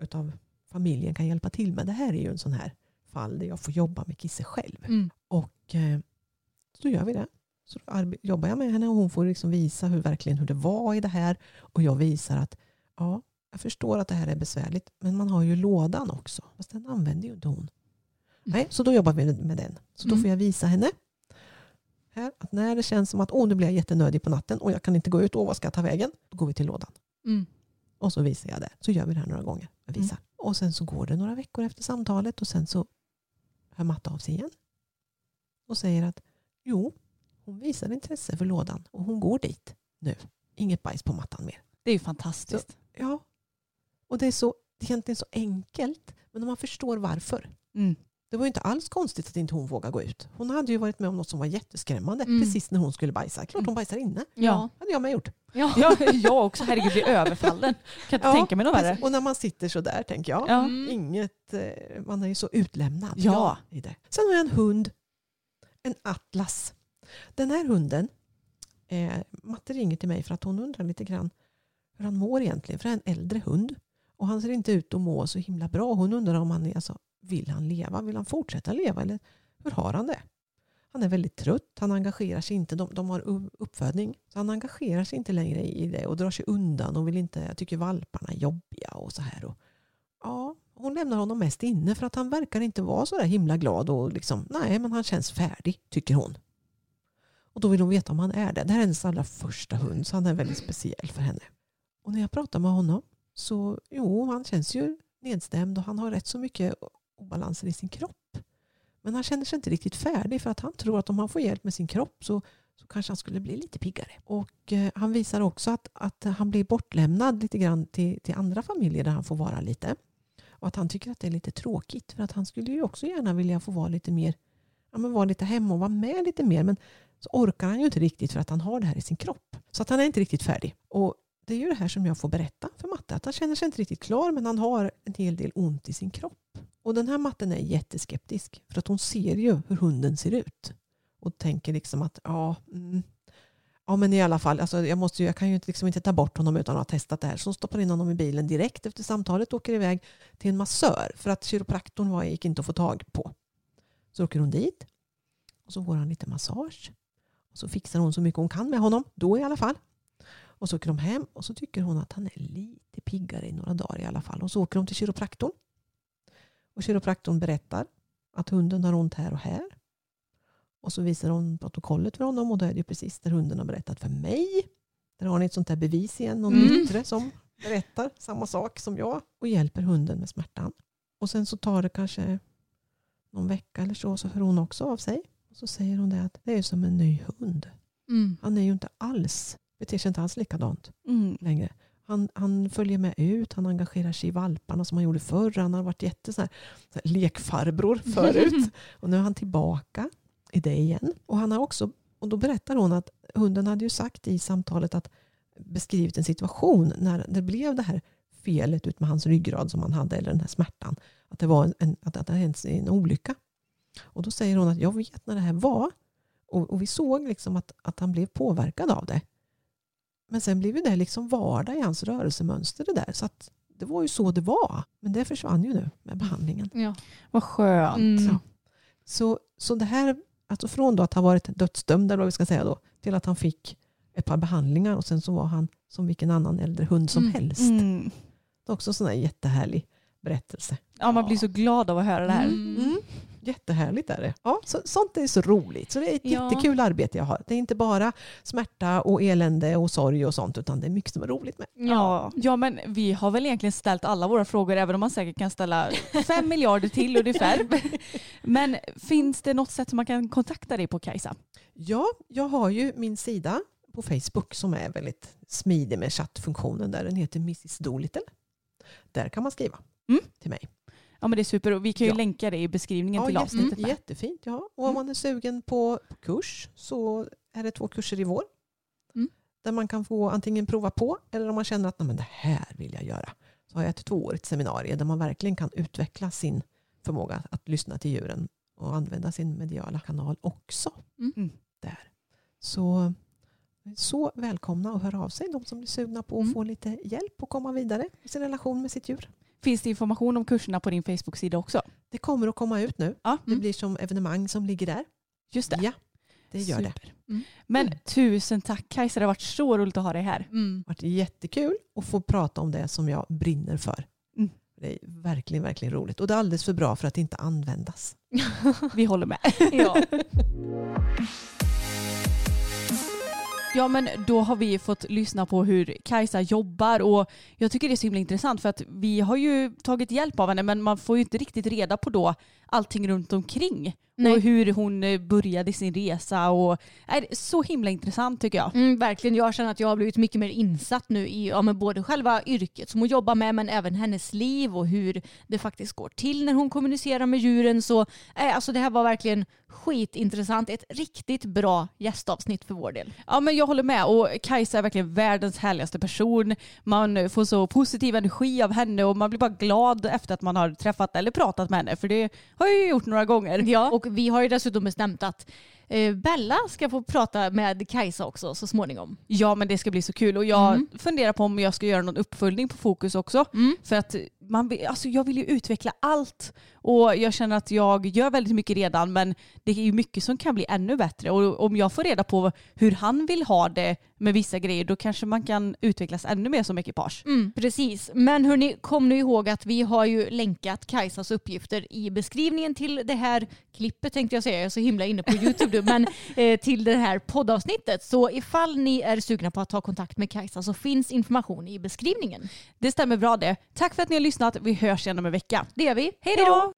utav familjen kan hjälpa till med. Det här är ju en sån här fall där jag får jobba med Kisse själv. Mm. Och eh, så gör vi det. Så då jobbar jag med henne och hon får liksom visa hur, verkligen hur det var i det här. Och jag visar att ja, jag förstår att det här är besvärligt. Men man har ju lådan också. Fast den använder ju inte hon. Nej, så då jobbar vi med den. Så då Mm. får jag visa henne här, att när det känns som att oh, nu blir jag jättenödig på natten och jag kan inte gå ut, och vad ska jag ta vägen? Då går vi till lådan. Mm. Och så visar jag det. Så gör vi det här några gånger. Jag visar. Och sen så går det några veckor efter samtalet och sen så hör Matte av sig igen. Och säger att jo, hon visar intresse för lådan och hon går dit nu. Inget bajs på mattan mer. Det är ju fantastiskt. Ja, och det är, så, det är egentligen så enkelt. Men om man förstår varför. Mm. Det var ju inte alls konstigt att inte hon vågade gå ut. Hon hade ju varit med om något som var jätteskrämmande Mm. precis när hon skulle bajsa. Klart hon bajsar inne. Ja. hade jag med gjort. Ja. Ja, jag också. Herregud, bli överfallen. Kan inte Ja, tänka mig något värre. Och när man sitter så där tänker jag. Ja. Mm. Inget, eh, man är ju så utlämnad. Ja. I det. Sen har jag en hund. En atlas. Den här hunden, eh, Matte ringer till mig för att hon undrar lite grann hur han mår egentligen. För det är en äldre hund. Och han ser inte ut att må så himla bra. Hon undrar om han är, alltså, vill han leva? Vill han fortsätta leva? Eller hur har han det? Han är väldigt trött. Han engagerar sig inte. De, de har uppfödning. Så han engagerar sig inte längre i det och drar sig undan och vill inte. Jag tycker valparna är jobbiga och så här. Och, ja, hon lämnar honom mest inne för att han verkar inte vara så där himla glad och liksom, nej men han känns färdig tycker hon. Och då vill hon veta om han är det. Det här är hennes allra första hund så han är väldigt speciell för henne. Och när jag pratar med honom så jo, han känns ju nedstämd och han har rätt så mycket obalanser i sin kropp. Men han känner sig inte riktigt färdig för att han tror att om han får hjälp med sin kropp så, så kanske han skulle bli lite piggare. Och eh, han visar också att, att han blir bortlämnad lite grann till, till andra familjer där han får vara lite. Och att han tycker att det är lite tråkigt för att han skulle ju också gärna vilja få vara lite mer, ja men vara lite hemma och vara med lite mer. Men så orkar han ju inte riktigt för att han har det här i sin kropp. Så att han är inte riktigt färdig. Och det är ju det här som jag får berätta för Matte. Att han känner sig inte riktigt klar men han har en hel del ont i sin kropp. Och den här matten är jätteskeptisk. För att hon ser ju hur hunden ser ut. Och tänker liksom att ja, mm, ja men i alla fall, alltså jag, måste ju, jag kan ju liksom inte ta bort honom utan att ha testat det här. Så hon stoppar in honom i bilen direkt efter samtalet och åker iväg till en massör. För att kiropraktorn var, gick inte att få tag på. Så åker hon dit. Och så får han lite massage. Och så fixar hon så mycket hon kan med honom. Då i alla fall. Och så åker de hem och så tycker hon att han är lite piggare i några dagar i alla fall. Och så åker de till kiropraktorn. Och kiropraktorn berättar att hunden har ont här och här. Och så visar hon protokollet för honom och då är det precis där hunden har berättat för mig. Där har ni ett sånt där bevis igen, någon Mm. yttre som berättar samma sak som jag och hjälper hunden med smärtan. Och sen så tar det kanske någon vecka eller så så hör hon också av sig. Och så säger hon det att det är som en ny hund. Mm. Han är ju inte alls, beter sig inte alls likadant Mm. längre. Han, han följer med ut, han engagerar sig i valparna som han gjorde förr. Han har varit jätte så här, så här, lekfarbror förut. och nu är han tillbaka i det igen. Och, han har också, och då berättar hon att hunden hade ju sagt i samtalet att beskrivit en situation när det blev det här felet ut med hans ryggrad som han hade, eller den här smärtan. Att det var en, att det hade hänt en olycka. Och då säger hon att jag vet när det här var. Och, och vi såg liksom att, att han blev påverkad av det. Men sen blev ju det liksom vardag i hans rörelsemönster det där. Så att det var ju så det var. Men det försvann ju nu med behandlingen. Ja. Vad skönt. Mm. Så, så det här, alltså från då att ha varit dödsdömd eller vad vi ska säga då, till att han fick ett par behandlingar och sen så var han som vilken annan äldre hund som Mm. helst. Mm. Det är också en sån här jättehärlig berättelse. Ja, man blir så glad av att höra det här. Jättehärligt är det. Ja, så, sånt är så roligt. Så det är ett Ja. jättekul arbete jag har. Det är inte bara smärta och elände och sorg och sånt utan det är mycket som är roligt med. Ja. ja, men vi har väl egentligen ställt alla våra frågor även om man säkert kan ställa fem miljarder till ungefär. Men finns det något sätt som man kan kontakta dig på Kajsa? Ja, jag har ju min sida på Facebook som är väldigt smidig med chattfunktionen där. Den heter Mrs Doolittle. Där kan man skriva Mm. till mig. Ja men det är super och vi kan ju Ja. länka det i beskrivningen Ja, till avsnittet. med. Jättefint. Ja. Och om man är sugen på kurs så är det två kurser i vår. Mm. Där man kan få antingen prova på eller om man känner att "Nej, men det här vill jag göra. Så har jag ett tvåårigt seminarium där man verkligen kan utveckla sin förmåga att lyssna till djuren och använda sin mediala kanal också. Mm. Där. Så, så välkomna att höra av sig, de som blir sugna på att Mm. få lite hjälp och komma vidare i sin relation med sitt djur. Finns det information om kurserna på din Facebook-sida också? Det kommer att komma ut nu. Ja, Det blir som evenemang som ligger där. just det. Ja, det gör det. Super. Mm. Men tusen tack Kajsa, det har varit så roligt att ha dig här. Mm. Det har varit jättekul att få prata om det som jag brinner för. Mm. Det är verkligen, verkligen roligt. Och det är alldeles för bra för att inte användas. Vi håller med. Ja. Ja men då har vi fått lyssna på hur Kajsa jobbar och jag tycker det är så himla intressant för att vi har ju tagit hjälp av henne men man får ju inte riktigt reda på då allting runt omkring Nej. och hur hon eh, började sin resa och är så himla intressant tycker jag. Mm, verkligen, jag känner att jag har blivit mycket mer insatt nu i ja, men både själva yrket som hon jobbar med men även hennes liv och hur det faktiskt går till när hon kommunicerar med djuren. Så eh, alltså, det här var verkligen skitintressant. Ett riktigt bra gästavsnitt för vår del. Ja men jag håller med och Kajsa är verkligen världens härligaste person. Man får så positiv energi av henne och man blir bara glad efter att man har träffat eller pratat med henne för det har jag ju gjort några gånger. Ja. Och vi har ju dessutom bestämt att eh, Bella ska få prata med Kajsa också så småningom. Ja men det ska bli så kul och jag funderar på om jag ska göra någon uppföljning på Fokus också. För att man, alltså jag vill ju utveckla allt och jag känner att jag gör väldigt mycket redan men det är ju mycket som kan bli ännu bättre och om jag får reda på hur han vill ha det med vissa grejer då kanske man kan utvecklas ännu mer som ekipage. Mm, precis. Men hörni, kom nu ihåg att vi har ju länkat Kajsas uppgifter i beskrivningen till det här klippet tänkte jag säga. Jag är så himla inne på YouTube nu. Men eh, till det här poddavsnittet. Så ifall ni är sugna på att ta kontakt med Kajsa så finns information i beskrivningen. Det stämmer bra det. Tack för att ni har lyssnat. Vi hörs igen om en vecka. Det gör vi. Hej då!